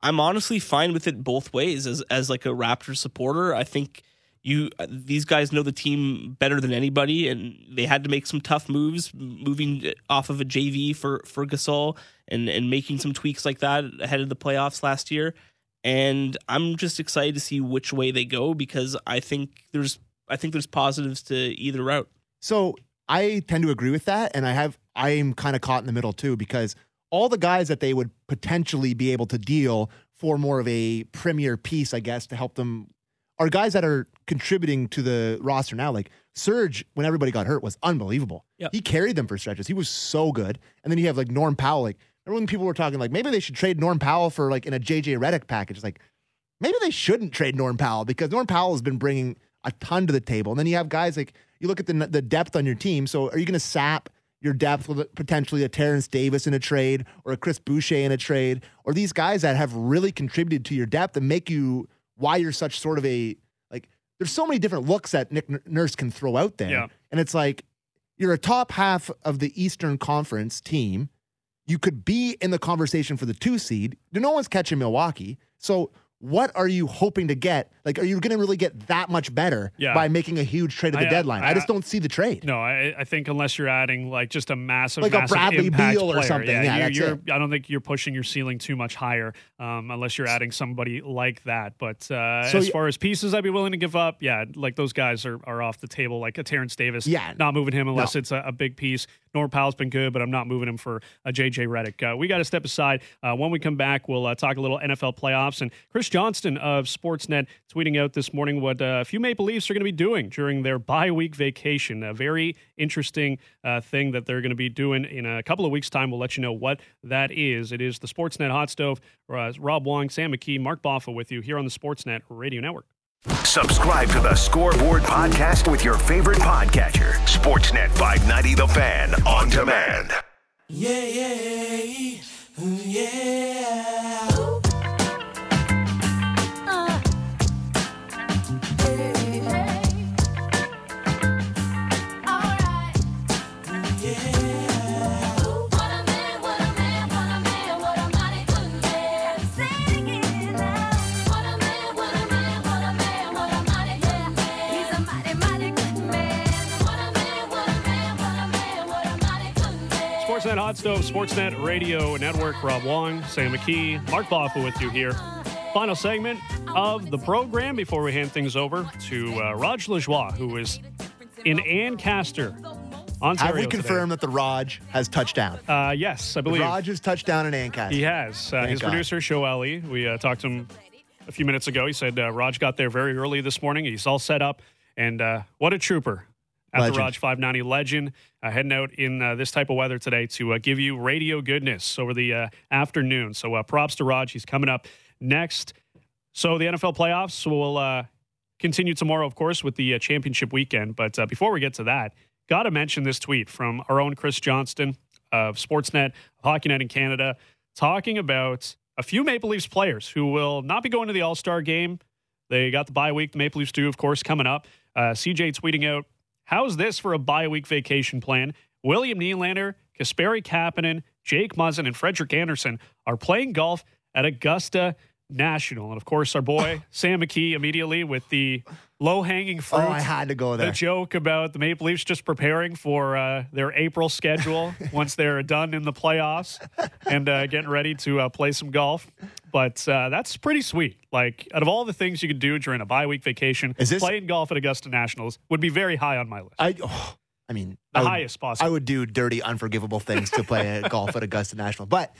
I'm honestly fine with it both ways. As as like a Raptors supporter, I think you uh, these guys know the team better than anybody, and they had to make some tough moves, moving off of a JV for for Gasol and and making some tweaks like that ahead of the playoffs last year. And I'm just excited to see which way they go because I think there's I think there's positives to either route. So I tend to agree with that, and I have I'm kind of caught in the middle too because all the guys that they would potentially be able to deal for more of a premier piece, I guess, to help them are guys that are contributing to the roster now. Like Serge, when everybody got hurt, was unbelievable. Yep. He carried them for stretches. He was so good. And then you have like Norm Powell. Like remember when people were talking like maybe they should trade Norm Powell for like in a JJ Redick package. It's like maybe they shouldn't trade Norm Powell because Norm Powell has been bringing a ton to the table. And then you have guys like you look at the the depth on your team. So are you going to sap your depth with potentially a Terrence Davis in a trade or a Chris Boucher in a trade or these guys that have really contributed to your depth and make you why you're such sort of a like there's so many different looks that Nick Nurse can throw out there. Yeah. And it's like you're a top half of the Eastern Conference team. You could be in the conversation for the two seed. No one's catching Milwaukee. So what are you hoping to get? Like, are you going to really get that much better Yeah. by making a huge trade at the I- deadline? I, I- just don't see the trade. No, I, I think unless you're adding like just a massive, Like a Bradley Beal or something. Yeah, that's you're, it. I don't think you're pushing your ceiling too much higher um, unless you're adding somebody like that. But uh, So as far as pieces, I'd be willing to give up. Yeah, like those guys are, are off the table. Like a Terrence Davis, Yeah. not moving him unless No. it's a, a big piece. Norm Powell's been good, but I'm not moving him for a JJ Redick. Uh, we got to step aside. Uh, when we come back, we'll uh, talk a little NFL playoffs. And Chris Johnston of Sportsnet tweeting out this morning what uh, a few Maple Leafs are going to be doing during their bye week vacation. A very interesting uh, thing that they're going to be doing in a couple of weeks' time. We'll let you know what that is. It is the Sportsnet Hot Stove. Uh, Rob Wong, Sam McKee, Mark Boffo with you here on the Sportsnet Radio Network. Subscribe to the Scoreboard Podcast with your favorite podcatcher. Sportsnet 590 The Fan on demand. Yeah, yeah, yeah. Man. Sportsnet Hot Stove, Sportsnet Radio Network. Rob Wong, Sam McKee, Mark Boffo with you here. Final segment of the program before we hand things over to uh, Raj Lajoie, who is in Ancaster, Ontario. Have we today. confirmed that the Raj has touchdown? Uh, yes, I The believe Raj has touchdown in Ancaster. he has. Uh, his God. producer, Show Ellie, we uh, talked to him a few minutes ago. He said uh, Raj got there very early this morning. He's all set up, and uh, what a trooper! At Legend. the Raj 590 legend, uh, heading out in uh, this type of weather today to uh, give you radio goodness over the uh, afternoon. So uh, props to Raj. He's coming up next. So the NFL playoffs will uh, continue tomorrow, of course, with the uh, championship weekend. But uh, before we get to that, got to mention this tweet from our own Chris Johnston of Sportsnet, HockeyNet in Canada, talking about a few Maple Leafs players who will not be going to the All Star game. They got the bye week. The Maple Leafs do, of course, coming up. Uh, CJ tweeting out, "How's this for a bye week vacation plan?" William Nylander, Kasperi Kapanen, Jake Muzzin, and Frederik Andersen are playing golf at Augusta National. And of course, our boy [LAUGHS] Sam McKee immediately with the low hanging fruit. Oh, I had to go there. The joke about the Maple Leafs just preparing for uh, their April schedule [LAUGHS] once they're done in the playoffs and uh, getting ready to uh, play some golf. But uh, that's pretty sweet. Like, out of all the things you could do during a bye week vacation, Is this- playing golf at Augusta Nationals would be very high on my list. I, oh, I mean, the I would, highest possible. I would do dirty, unforgivable things to play [LAUGHS] golf at Augusta National. But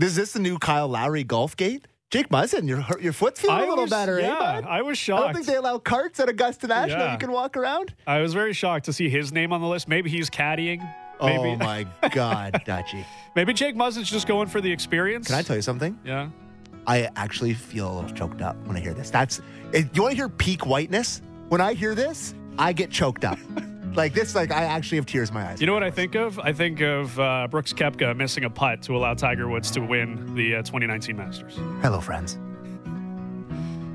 is this the new Kyle Lowry golf gate? Jake Muzzin, your your foot's feeling I a little was- better, yeah, eh, bud? I was shocked. I don't think they allow carts at Augusta National. Yeah. You can walk around. I was very shocked to see his name on the list. Maybe he's caddying. Maybe, Oh my [LAUGHS] God, Dutchy! maybe Jake Muzzin's just going for the experience. Can I tell you something? Yeah. I actually feel a little choked up when I hear this. That's you want to hear peak whiteness. When I hear this, I get choked up. [LAUGHS] like this, like I actually have tears in my eyes. You know what I think of? I think of uh, Brooks Koepka missing a putt to allow Tiger Woods to win the uh, 2019 Masters. Hello, friends.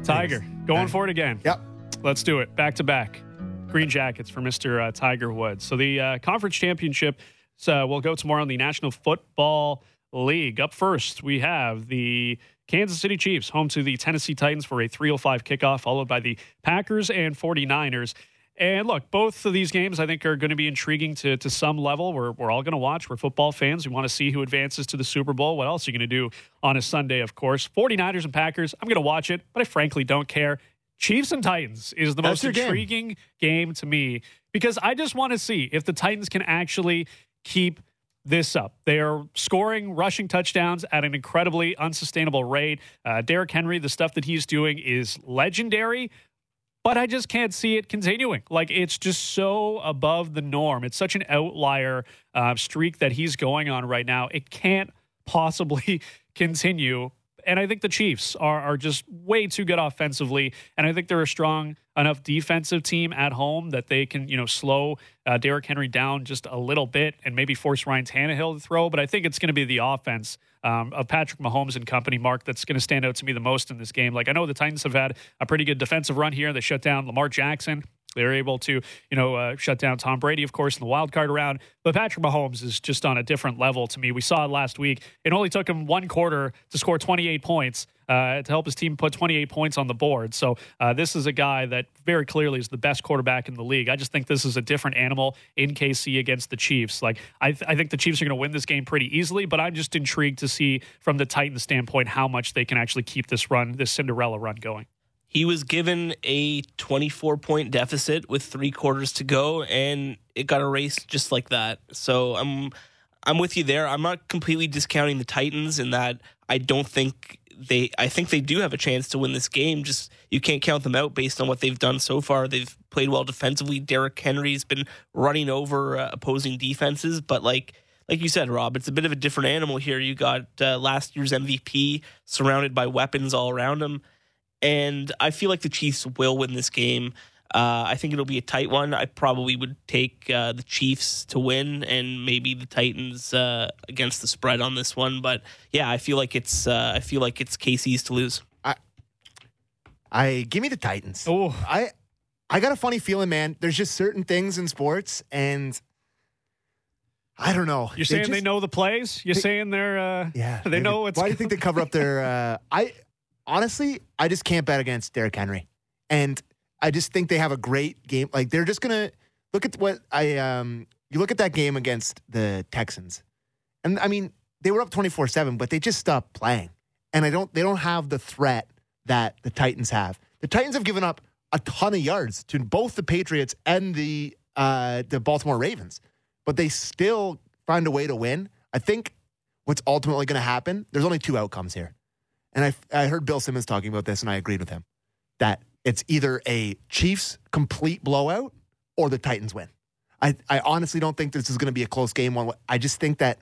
Tiger going Thanks. for it again. Yep. Let's do it. Back to back. Green jackets for Mr. Uh, Tiger Woods. So the uh, conference championship so we'll go tomorrow in the National Football League. Up first, we have the Kansas City Chiefs home to the Tennessee Titans for a 305 kickoff, followed by the Packers and 49ers. And look, both of these games I think are going to be intriguing to, to some level. We're, we're all going to watch. We're football fans. We want to see who advances to the Super Bowl. What else are you going to do on a Sunday, of course? 49ers and Packers, I'm going to watch it, but I frankly don't care. Chiefs and Titans is the That's most your game. intriguing game to me because I just want to see if the Titans can actually keep this up. They are scoring rushing touchdowns at an incredibly unsustainable rate. Uh, Derrick Henry, the stuff that he's doing is legendary, but I just can't see it continuing. Like it's just so above the norm. It's such an outlier uh, streak that he's going on right now. It can't possibly [LAUGHS] continue. And I think the Chiefs are, are just way too good offensively. And I think they're a strong enough defensive team at home that they can, you know, slow uh, Derrick Henry down just a little bit and maybe force Ryan Tannehill to throw. But I think it's going to be the offense um, of Patrick Mahomes and company, Mark, that's going to stand out to me the most in this game. Like I know the Titans have had a pretty good defensive run here. They shut down Lamar Jackson. They were able to, you know, uh, shut down Tom Brady, of course, in the wild card round. But Patrick Mahomes is just on a different level to me. We saw it last week. It only took him one quarter to score 28 points uh, to help his team put 28 points on the board. So uh, this is a guy that very clearly is the best quarterback in the league. I just think this is a different animal in KC against the Chiefs. Like I, th- I think the Chiefs are going to win this game pretty easily, but I'm just intrigued to see from the Titans standpoint how much they can actually keep this run, this Cinderella run going. He was given a 24 point deficit with three quarters to go, and it got erased just like that. So I'm I'm with you there. I'm not completely discounting the Titans in that I don't think they. I think they do have a chance to win this game. Just you can't count them out based on what they've done so far. They've played well defensively. Derrick Henry's been running over uh, opposing defenses, but like like you said, Rob, it's a bit of a different animal here. You got uh, last year's MVP surrounded by weapons all around him and I feel like the Chiefs will win this game. Uh, I think it'll be a tight one. I probably would take uh, the Chiefs to win, and maybe the Titans uh, against the spread on this one. But yeah, I feel like it's uh, I feel like it's KC's to lose. I give me the Titans. Oh, I I got a funny feeling, man. There's just certain things in sports, and I don't know. you're saying they know the plays? You're saying they're, uh, Yeah, [LAUGHS] they maybe. know what's Why do you think they cover up their? [LAUGHS] Uh, I honestly, I just can't bet against Derrick Henry, and I just think they have a great game. Like they're just gonna look at what I um. You look at that game against the Texans, and I mean they were up twenty four seven, but they just stopped playing, and I don't. They don't have the threat that the Titans have. The Titans have given up a ton of yards to both the Patriots and the uh, the Baltimore Ravens, but they still find a way to win. I think what's ultimately going to happen. There's only two outcomes here, and I, I heard Bill Simmons talking about this, and I agreed with him that it's either a Chiefs complete blowout or the Titans win. I, I honestly don't think this is going to be a close game. One, I just think that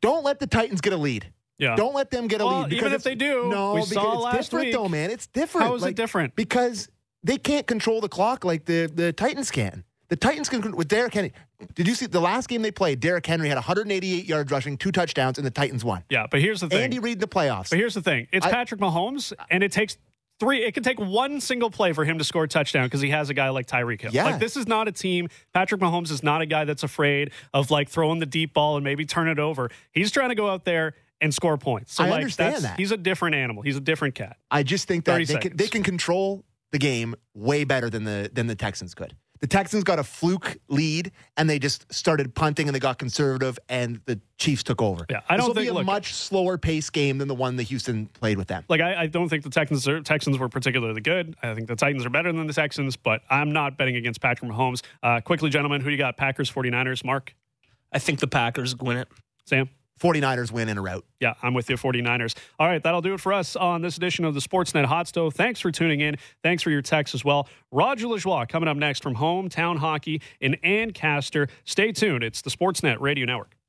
don't let the Titans get a lead. Yeah. Don't let them get a Well, lead. even if they do, no, we because saw it's last different week. though, man. It's different. How is it different? Because they can't control the clock like the the Titans can. The Titans can with Derrick Henry. Did you see the last game they played? Derrick Henry had 188 yards rushing, two touchdowns, and the Titans won. Yeah, but here's the thing. Andy Reid in the playoffs. But here's the thing: it's I- Patrick Mahomes, and it takes three. It can take one single play for him to score a touchdown because he has a guy like Tyreek Hill. Yeah. Like this is not a team. Patrick Mahomes is not a guy that's afraid of like throwing the deep ball and maybe turn it over. He's trying to go out there and score points. So I like understand that's, that. He's a different animal. He's a different cat. I just think that they can, they can control the game way better than the than the Texans could. The Texans got a fluke lead and they just started punting and they got conservative and the Chiefs took over. Yeah, I This don't will think- be a look- much slower pace game than the one that Houston played with them. Like I, I don't think the Texans are, Texans were particularly good. I think the Titans are better than the Texans, but I'm not betting against Patrick Mahomes. Uh, quickly, gentlemen, who you got? Packers, 49ers. Mark, I think the Packers win it. Sam. 49ers win in a route. Yeah, I'm with you, 49ers. All right, that'll do it for us on this edition of the Sportsnet Hot Stove. Thanks for tuning in. Thanks for your texts as well. Roger Lajoie coming up next from Hometown Hockey in Ancaster. Stay tuned. It's the Sportsnet Radio Network.